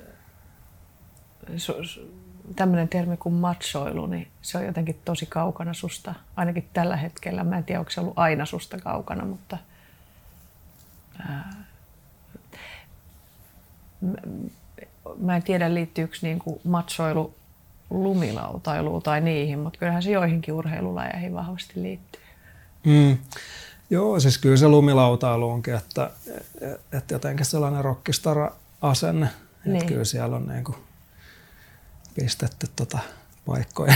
[SPEAKER 2] tämmöinen termi kuin matsoilu, niin se on jotenkin tosi kaukana susta, ainakin tällä hetkellä. Mä en tiedä, onko se ollut aina susta kaukana, mutta – mä en tiedä liittyykö niin kuin matsoilu lumilautailuun tai niihin, mutta kyllähän se joihinkin urheilulajeihin vahvasti liittyy.
[SPEAKER 1] Mm. Joo, siis kyllä se lumilautailu onkin, että, että jotenkin sellainen rockistara-asenne, niin. että kyllä siellä on niin kuin pistetty tota paikkoja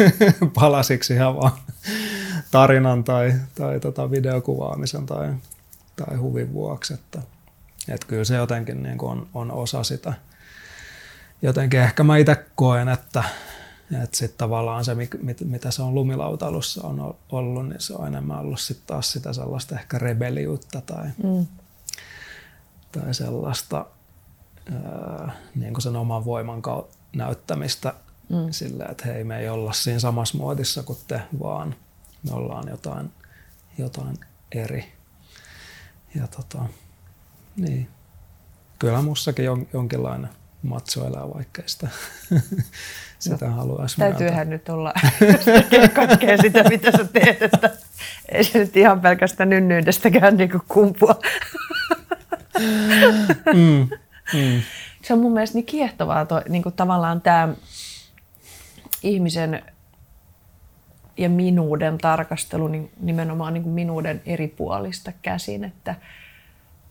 [SPEAKER 1] palasiksi ihan vaan tarinan tai, tai tota videokuvaamisen tai tai huvin vuoksi. Että, että kyllä se jotenkin niin on, on osa sitä. Jotenkin ehkä mä itse koen, että, että sitten tavallaan se, mitä se on lumilautailussa on ollut, niin se on enemmän ollut sitten taas sitä sellaista ehkä rebeliutta tai, mm. tai sellaista ää, niin kuin sen oman voiman näyttämistä mm. sillä, että hei me ei olla siinä samassa muodissa kuin te, vaan me ollaan jotain, jotain eri ja tota, niin. Kyllä mussakin jon, jonkinlainen matso elää, vaikka sitä, sitä no, haluaisi
[SPEAKER 2] Täytyyhän nyt olla kaikkea sitä, mitä sä teet, että ei se nyt ihan pelkästään nynnyydestäkään niin kumpua. mm, mm. Se on mun mielestä niin kiehtovaa toi, niin kuin tavallaan tämä ihmisen ja minuuden tarkastelu niin nimenomaan niin kuin minuuden eri puolista käsin. Että,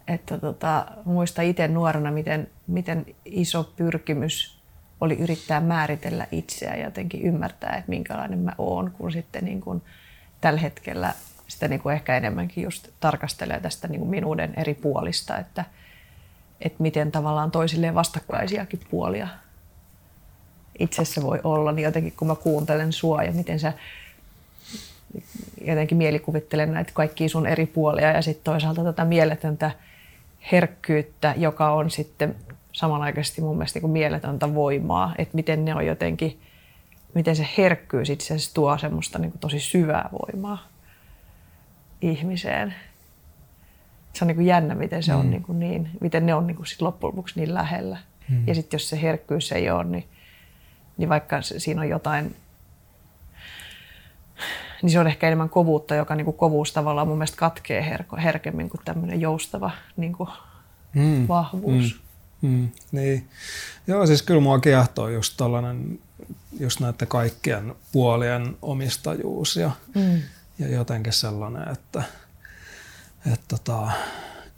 [SPEAKER 2] että tota, muista itse nuorena, miten, miten iso pyrkimys oli yrittää määritellä itseä ja jotenkin ymmärtää, että minkälainen mä oon, kun sitten niin kuin tällä hetkellä sitä niin kuin ehkä enemmänkin just tarkastelee tästä niin kuin minuuden eri puolista, että, että miten tavallaan toisilleen vastakkaisiakin puolia itsessä voi olla, niin jotenkin kun mä kuuntelen sua ja miten sä jotenkin mielikuvittelen näitä kaikkia sun eri puolia ja sitten toisaalta tätä mieletöntä herkkyyttä, joka on sitten samanaikaisesti mun mielestä niin mieletöntä voimaa, että miten ne on jotenkin, miten se herkkyys itse asiassa tuo semmoista niin kuin tosi syvää voimaa ihmiseen. Se on niin kuin jännä, miten se mm. on niin, kuin niin, miten ne on niin kuin sit loppujen lopuksi niin lähellä. Mm. Ja sitten jos se herkkyys ei ole, niin, niin vaikka siinä on jotain niin se on ehkä enemmän kovuutta, joka niin kuin kovuus tavallaan mun mielestä katkee her- herkemmin kuin tämmöinen joustava niin kuin mm, vahvuus. Mm,
[SPEAKER 1] mm, niin. Joo, siis kyllä mua kiehtoo just tollainen, just näiden kaikkien puolien omistajuus ja, mm. ja jotenkin sellainen, että, että tota,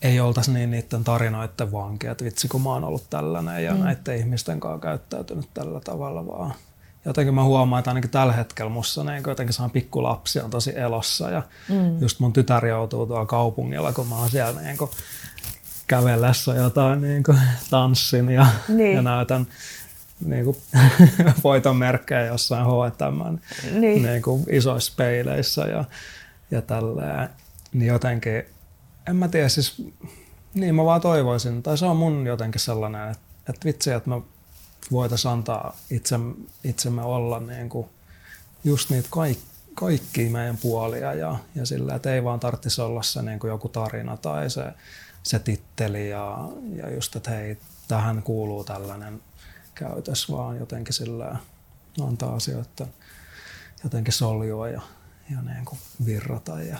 [SPEAKER 1] ei oltaisi niin niiden tarinoiden vankia, että vitsi kun mä oon ollut tällainen ja mm. näiden ihmisten kanssa käyttäytynyt tällä tavalla, vaan jotenkin mä huomaan, että ainakin tällä hetkellä musta niin jotenkin saan pikkulapsi on tosi elossa ja mm. just mun tytär joutuu tuolla kaupungilla, kun mä oon siellä niin kuin kävellessä jotain niin kuin tanssin ja, niin. ja näytän niin kuin voiton merkkejä jossain H&M niin. niin kuin isoissa peileissä ja, ja tälleen. Niin jotenkin, en mä tiedä, siis niin mä vaan toivoisin, tai se on mun jotenkin sellainen, että, että vitsi, että me voitaisiin antaa itse, itsemme olla niin kuin just niitä kaikki kaikki meidän puolia ja, ja sillä, että ei vaan tarvitsisi olla se niin kuin joku tarina tai se, se titteli ja, ja just, että hei, tähän kuuluu tällainen käytös, vaan jotenkin sillä antaa asioita jotenkin soljua ja, ja niin kuin virrata ja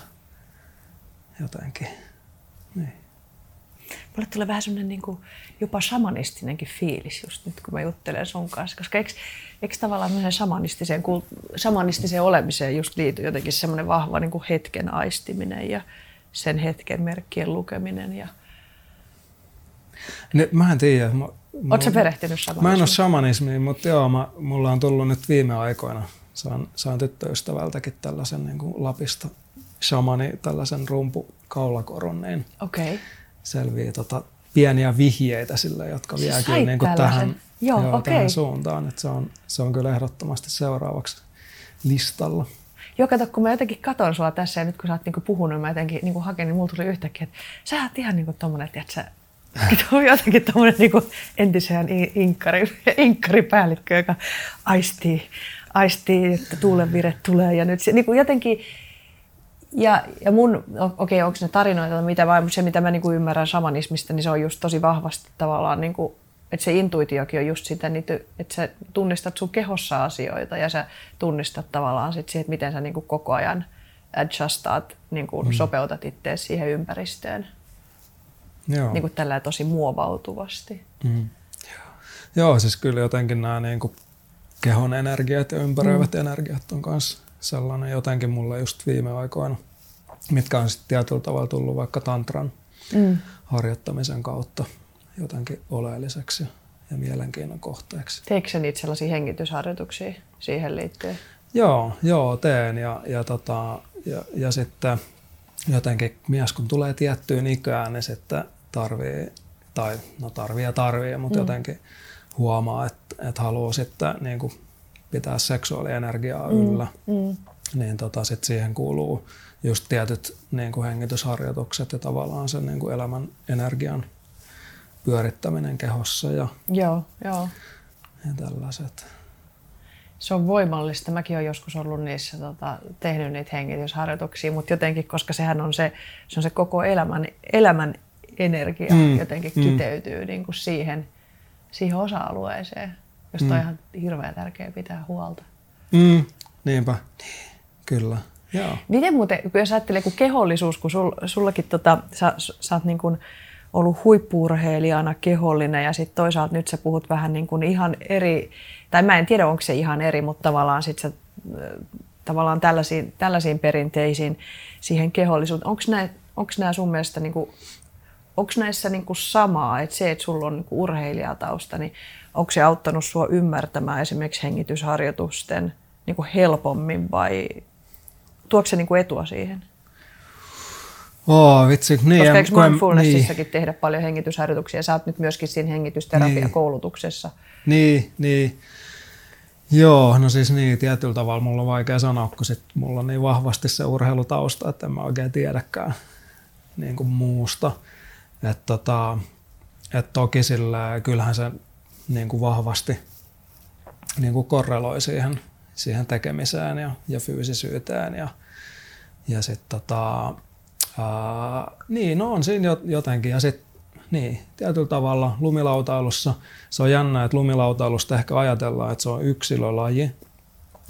[SPEAKER 1] jotenkin. Niin.
[SPEAKER 2] Mulle tulee vähän semmoinen niin kuin jopa shamanistinenkin fiilis just nyt, kun mä juttelen sun kanssa. Koska eikö, eikö tavallaan shamanistiseen, shamanistiseen olemiseen just liity jotenkin semmoinen vahva niin kuin hetken aistiminen ja sen hetken merkkien lukeminen ja
[SPEAKER 1] ne, mä en tiedä. Mä,
[SPEAKER 2] Oletko perehtynyt shamanismiin?
[SPEAKER 1] Mä en ole shamanismiin, mutta joo, mä, mulla on tullut nyt viime aikoina, saan, saan tyttöystävältäkin tällaisen niin kuin Lapista shamani, tällaisen rumpukaulakoron, niin
[SPEAKER 2] okay.
[SPEAKER 1] selvii tota, pieniä vihjeitä sille, jotka vie kyllä niin kuin tähän, joo, joo, okay. tähän suuntaan. Että se, on, se on kyllä ehdottomasti seuraavaksi listalla.
[SPEAKER 2] Joo, kato, kun mä jotenkin katon sua tässä ja nyt kun sä oot niinku puhunut, mä jotenkin niinku haken, niin mulla tuli yhtäkkiä, että sä oot ihan niinku tommonen, että sä jotenkin tommonen niinku entiseen inkkari, inkkaripäällikkö, joka aistii, aistii, että tuulen vire tulee ja nyt se, niinku jotenkin, ja, ja mun, okei, okay, onko ne tarinoita tai mitä, vai se mitä mä niinku ymmärrän shamanismista, niin se on just tosi vahvasti tavallaan, niinku, että se intuitiokin on just sitä, että sä tunnistat sun kehossa asioita ja sä tunnistat tavallaan sit siihen, että miten sä niinku koko ajan adjustaat, niinku mm. sopeutat itseäsi siihen ympäristöön. Joo. Niin kuin tällä tosi muovautuvasti. Mm.
[SPEAKER 1] Joo. Joo, siis kyllä jotenkin nämä niin kuin kehon energiat ja ympäröivät mm. energiat on myös sellainen jotenkin mulle just viime aikoina, mitkä on sitten tietyllä tavalla tullut vaikka tantran mm. harjoittamisen kautta jotenkin oleelliseksi ja mielenkiinnon kohteeksi.
[SPEAKER 2] Teekö sä niitä sellaisia hengitysharjoituksia siihen liittyen?
[SPEAKER 1] Joo, joo teen ja, ja, tota, ja, ja sitten jotenkin mies kun tulee tiettyyn ikään, niin sitten tarvii, tai no tarvii ja tarvii, mutta mm. jotenkin huomaa, että, että haluaa sitten niin kuin pitää seksuaalienergiaa mm. yllä, mm. niin tota, sit siihen kuuluu just tietyt niin kuin hengitysharjoitukset ja tavallaan sen niin kuin elämän energian pyörittäminen kehossa ja,
[SPEAKER 2] joo, joo.
[SPEAKER 1] ja tällaiset.
[SPEAKER 2] Se on voimallista. Mäkin olen joskus ollut niissä, tota, tehnyt niitä hengitysharjoituksia, mutta jotenkin, koska sehän on se, se, on se koko elämän, elämän energia mm, jotenkin mm. kiteytyy niin kuin siihen, siihen osa-alueeseen, josta mm. on ihan hirveän tärkeää pitää huolta.
[SPEAKER 1] Mm, niinpä, kyllä. Joo.
[SPEAKER 2] Miten muuten, jos ajattelee, kun kehollisuus, kun sul, sullakin tota, sä, sä oot niin kuin ollut huippuurheilijana kehollinen ja sitten toisaalta nyt sä puhut vähän niin kuin ihan eri, tai mä en tiedä onko se ihan eri, mutta tavallaan sit sä tavallaan tällaisiin, tällaisiin perinteisiin siihen kehollisuuteen. Onko nämä sun mielestä niin kuin onko näissä niin kuin samaa, että se, että sulla on niin kuin urheilijatausta, niin onko se auttanut sua ymmärtämään esimerkiksi hengitysharjoitusten niin kuin helpommin vai tuoko se niin kuin etua siihen?
[SPEAKER 1] Oh, vitsi. Niin,
[SPEAKER 2] Koska eikö mindfulnessissakin niin. tehdä paljon hengitysharjoituksia? Sä oot nyt myöskin siinä hengitysterapiakoulutuksessa.
[SPEAKER 1] Niin, niin. niin. Joo, no siis niin, tietyllä tavalla mulla on vaikea sanoa, kun sit mulla on niin vahvasti se urheilutausta, että en mä oikein tiedäkään niin kuin muusta. Et tota, et toki sillä, kyllähän se niin kuin vahvasti niin kuin korreloi siihen, siihen tekemiseen ja, ja fyysisyyteen. Ja, ja sitten tota, ää, niin, no on siinä jotenkin. Ja sitten niin, tietyllä tavalla lumilautailussa se on jännä, että lumilautailusta ehkä ajatellaan, että se on yksilölaji.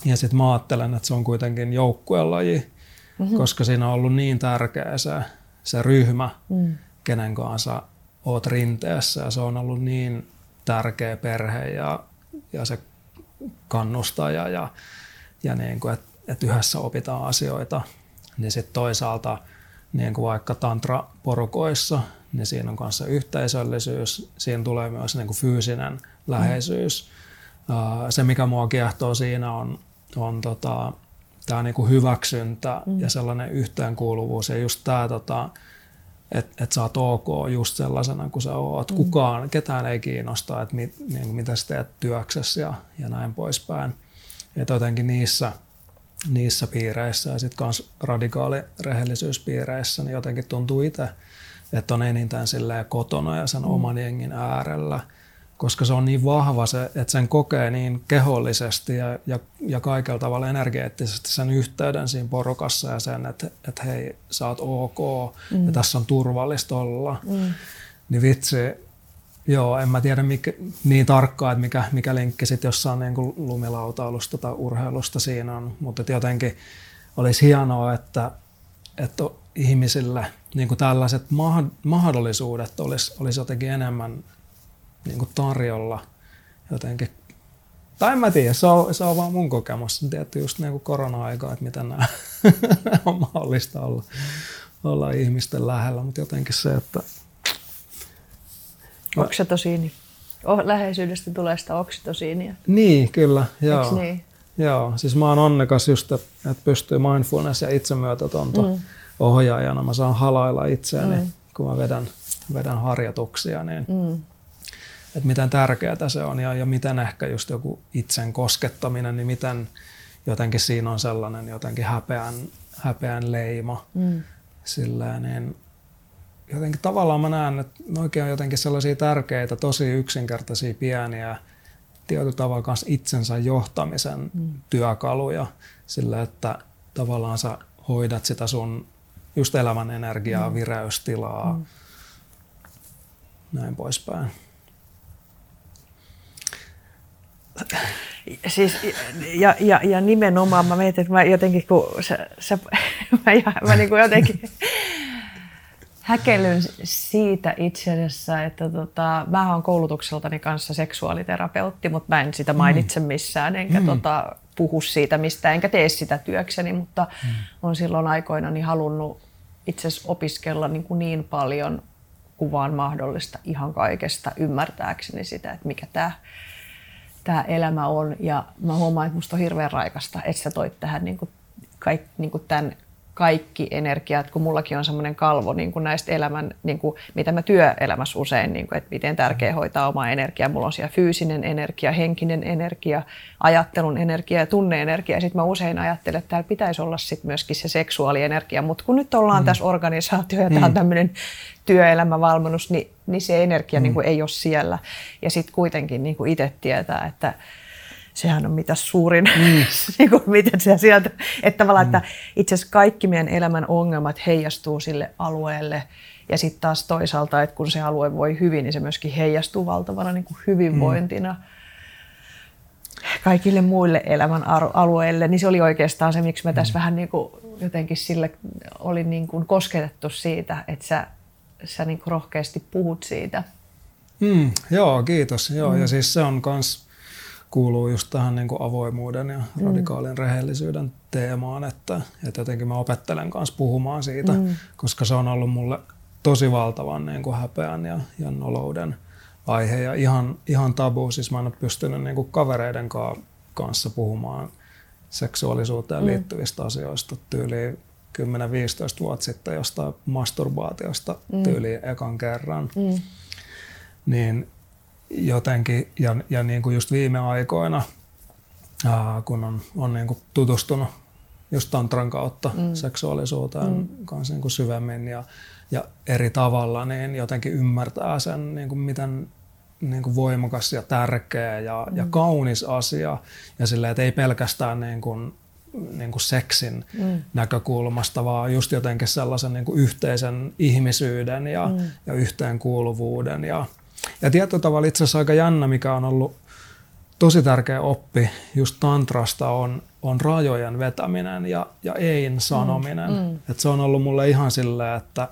[SPEAKER 1] Ja sitten mä ajattelen, että se on kuitenkin joukkuelaji, mm-hmm. koska siinä on ollut niin tärkeä se, se ryhmä. Mm kenen kanssa oot rinteessä ja se on ollut niin tärkeä perhe ja, ja se kannustaja ja, ja niin kuin, että et yhdessä opitaan asioita, niin sitten toisaalta niin kuin vaikka tantra-porukoissa, niin siinä on kanssa yhteisöllisyys, siinä tulee myös niin kuin fyysinen läheisyys. Mm. Se, mikä mua kiehtoo siinä on, on tota, tämä niin kuin hyväksyntä mm. ja sellainen yhteenkuuluvuus ja just tämä tota, että et sä oot ok just sellaisena kuin sä oot. Mm. Kukaan, ketään ei kiinnosta, että mit, niin mitä sä teet työksessä ja, ja näin poispäin. Että jotenkin niissä, niissä piireissä ja sitten myös radikaalirehellisyyspiireissä, niin jotenkin tuntuu itse, että on enintään kotona ja sen mm. oman jengin äärellä – koska se on niin vahva, se, että sen kokee niin kehollisesti ja, ja, ja kaikella tavalla energeettisesti sen yhteyden siinä porukassa ja sen, että, että hei, sä oot ok mm. ja tässä on turvallista olla. Mm. Niin vitsi, joo, en mä tiedä mikä, niin tarkkaan, että mikä, mikä linkki sitten jossain niin kuin lumilautailusta tai urheilusta siinä on, mutta jotenkin olisi hienoa, että, että ihmisille niin kuin tällaiset mahdollisuudet olisi, olisi jotenkin enemmän niin kuin tarjolla jotenkin. Tai en mä tiedä, se on, se on vaan mun kokemus. Tietty just niin kuin korona-aika, että miten nämä on mahdollista olla, olla ihmisten lähellä, mutta jotenkin se, että...
[SPEAKER 2] Oh, läheisyydestä tulee sitä oksitosiinia.
[SPEAKER 1] Niin, kyllä. Joo. niin? Joo, siis mä oon onnekas just, että pystyy mindfulness ja itsemyötätunto mm. ohjaajana. Mä saan halailla itseäni, mm. kun mä vedän, vedän harjoituksia, niin mm että miten tärkeää se on ja, ja miten ehkä just joku itsen koskettaminen, niin miten jotenkin siinä on sellainen jotenkin häpeän, häpeän leima. Mm. Silleen, niin jotenkin tavallaan mä näen, että oikein on jotenkin sellaisia tärkeitä, tosi yksinkertaisia, pieniä, tietyllä tavalla myös itsensä johtamisen mm. työkaluja sillä, että tavallaan sä hoidat sitä sun just elämän energiaa, mm. vireystilaa, mm. näin poispäin.
[SPEAKER 2] Siis, ja, ja, ja nimenomaan mä mietin, että mä jotenkin, kun sä, sä, mä, mä niin kuin jotenkin häkellyn siitä itse asiassa, että tota, mä oon koulutukseltani kanssa seksuaaliterapeutti, mutta mä en sitä mainitse mm. missään, enkä mm. tota, puhu siitä mistä, enkä tee sitä työkseni, mutta mm. on silloin aikoinani halunnut itse asiassa opiskella niin, kuin niin paljon kuin vaan mahdollista ihan kaikesta ymmärtääkseni sitä, että mikä tämä tämä elämä on. Ja mä huomaan, että musta on hirveän raikasta, että sä toit tähän niin kuin, kaik, niin kuin tämän kaikki energiat, kun mullakin on semmoinen kalvo niin kuin näistä elämän, niin kuin, mitä mä työelämässä usein, niin kuin, että miten tärkeä hoitaa omaa energiaa. Mulla on siellä fyysinen energia, henkinen energia, ajattelun energia ja tunneenergia. Sitten mä usein ajattelen, että täällä pitäisi olla sit myöskin se seksuaalienergia, mutta kun nyt ollaan mm. tässä organisaatio ja mm. tämä on tämmöinen työelämävalmennus, niin, niin se energia mm. niin kuin ei ole siellä. Ja sitten kuitenkin niin kuin itse tietää, että sehän on mitä suurin, mm. niin kuin, miten se sieltä, että tavallaan, mm. että itse asiassa kaikki meidän elämän ongelmat heijastuu sille alueelle ja sitten taas toisaalta, että kun se alue voi hyvin, niin se myöskin heijastuu valtavana niin kuin hyvinvointina. Mm kaikille muille elämän alueille, niin se oli oikeastaan se, miksi mä tässä mm. vähän niin kuin jotenkin sille olin niin kuin kosketettu siitä, että sä, sä niin kuin rohkeasti puhut siitä.
[SPEAKER 1] Mm, joo, kiitos. Joo, mm. Ja siis se on kans kuuluu just tähän niin kuin avoimuuden ja mm. radikaalin rehellisyyden teemaan, että, että jotenkin mä opettelen kanssa puhumaan siitä, mm. koska se on ollut mulle tosi valtavan niin kuin häpeän ja, ja nolouden aihe ja ihan, ihan tabu. Siis mä en ole pystynyt niin kuin kavereiden kanssa puhumaan seksuaalisuuteen mm. liittyvistä asioista tyyliin 10-15 vuotta sitten jostain masturbaatiosta mm. tyyliin ekan kerran. Mm. Niin jotenkin, ja, ja niin kuin just viime aikoina, ää, kun on, on niin kuin tutustunut just tantran kautta mm. seksuaalisuuteen mm. kanssa niin kuin syvemmin ja, ja eri tavalla, niin jotenkin ymmärtää sen, niin kuin miten niin kuin voimakas ja tärkeä ja, mm. ja kaunis asia. Ja sillä, että ei pelkästään niin kuin, niin kuin seksin mm. näkökulmasta, vaan just jotenkin sellaisen niin kuin yhteisen ihmisyyden ja, mm. ja yhteenkuuluvuuden ja, ja tietyllä tavalla itse asiassa aika jännä, mikä on ollut tosi tärkeä oppi just tantrasta on, on rajojen vetäminen ja, ja ein sanominen. Mm, mm. Et se on ollut mulle ihan silleen, että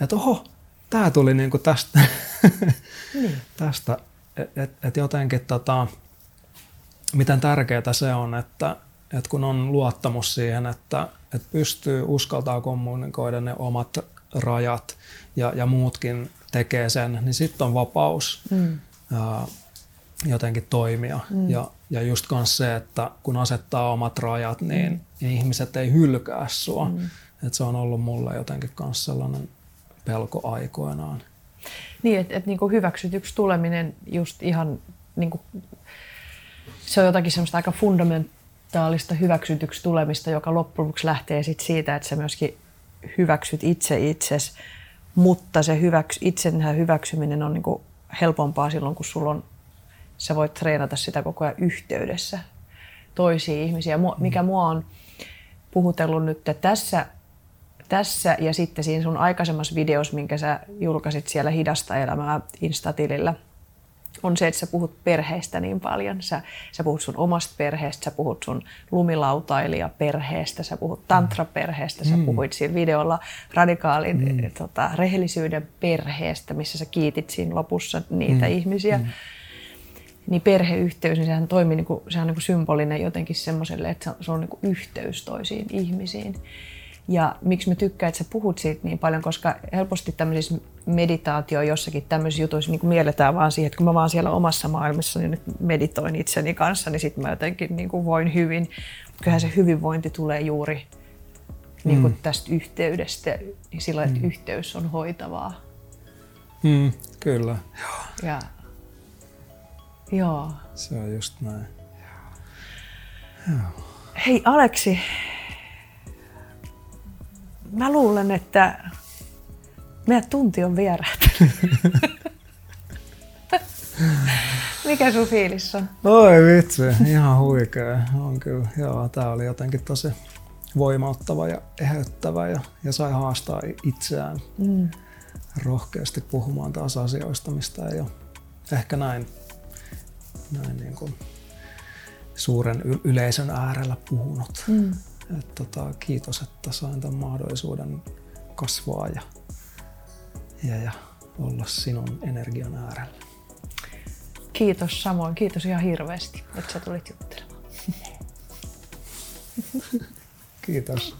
[SPEAKER 1] et oho, tämä tuli niinku tästä. niin. tästä. Että et, et jotenkin tota, miten tärkeää se on, että et kun on luottamus siihen, että et pystyy uskaltaa kommunikoida ne omat rajat ja, ja muutkin tekee sen, niin sitten on vapaus mm. ää, jotenkin toimia. Mm. Ja, ja just myös se, että kun asettaa omat rajat, niin, ihmiset ei hylkää sua. Mm. Et se on ollut mulle jotenkin myös sellainen pelko aikoinaan.
[SPEAKER 2] Niin, että et niinku hyväksytyksi tuleminen just ihan, niinku, se on jotakin semmoista aika fundamentaalista hyväksytyksi tulemista, joka loppujen lähtee sit siitä, että sä myöskin hyväksyt itse itses, mutta se hyväks, itsenä hyväksyminen on niinku helpompaa silloin, kun sulla on, sä voit treenata sitä koko ajan yhteydessä toisiin ihmisiin. Mikä mua on puhutellut nyt tässä tässä ja sitten siinä sun aikaisemmassa videossa, minkä sä julkaisit siellä Hidasta elämää Instatilillä, on se, että sä puhut perheestä niin paljon. Sä, sä puhut sun omasta perheestä, sä puhut sun lumilautailija perheestä, sä puhut tantraperheestä, sä mm. puhuit siinä videolla radikaalin mm. tota, rehellisyyden perheestä, missä sä kiitit siinä lopussa niitä mm. ihmisiä. Mm. Niin perheyhteys, niin sehän toimii, niin kuin, sehän on niin kuin symbolinen jotenkin semmoiselle, että se on niin kuin yhteys toisiin ihmisiin. Ja miksi mä tykkään, että sä puhut siitä niin paljon, koska helposti tämmöisissä meditaatio jossakin tämmöisissä jutuissa niin mielletään vaan siihen, että kun mä vaan siellä omassa maailmassa niin nyt meditoin itseni kanssa, niin sitten mä jotenkin niin kuin voin hyvin. Kyllähän se hyvinvointi tulee juuri niin kuin mm. tästä yhteydestä, niin sillä että mm. yhteys on hoitavaa.
[SPEAKER 1] Mm, kyllä.
[SPEAKER 2] Ja, joo.
[SPEAKER 1] Se on just näin.
[SPEAKER 2] Joo. Hei Aleksi, mä luulen, että meidän tunti on vierähtänyt. Mikä sun fiilis on?
[SPEAKER 1] Oi vitsi, ihan huikea. On kyllä, joo, tää oli jotenkin tosi voimauttava ja eheyttävä ja, ja sai haastaa itseään mm. rohkeasti puhumaan taas asioista, mistä ei ole ehkä näin, näin niin kuin suuren yleisön äärellä puhunut. Mm. Et tota, kiitos, että sain tämän mahdollisuuden kasvaa ja, ja, ja olla sinun energian äärellä.
[SPEAKER 2] Kiitos samoin. Kiitos ihan hirveästi, että sä tulit juttelemaan.
[SPEAKER 1] Kiitos.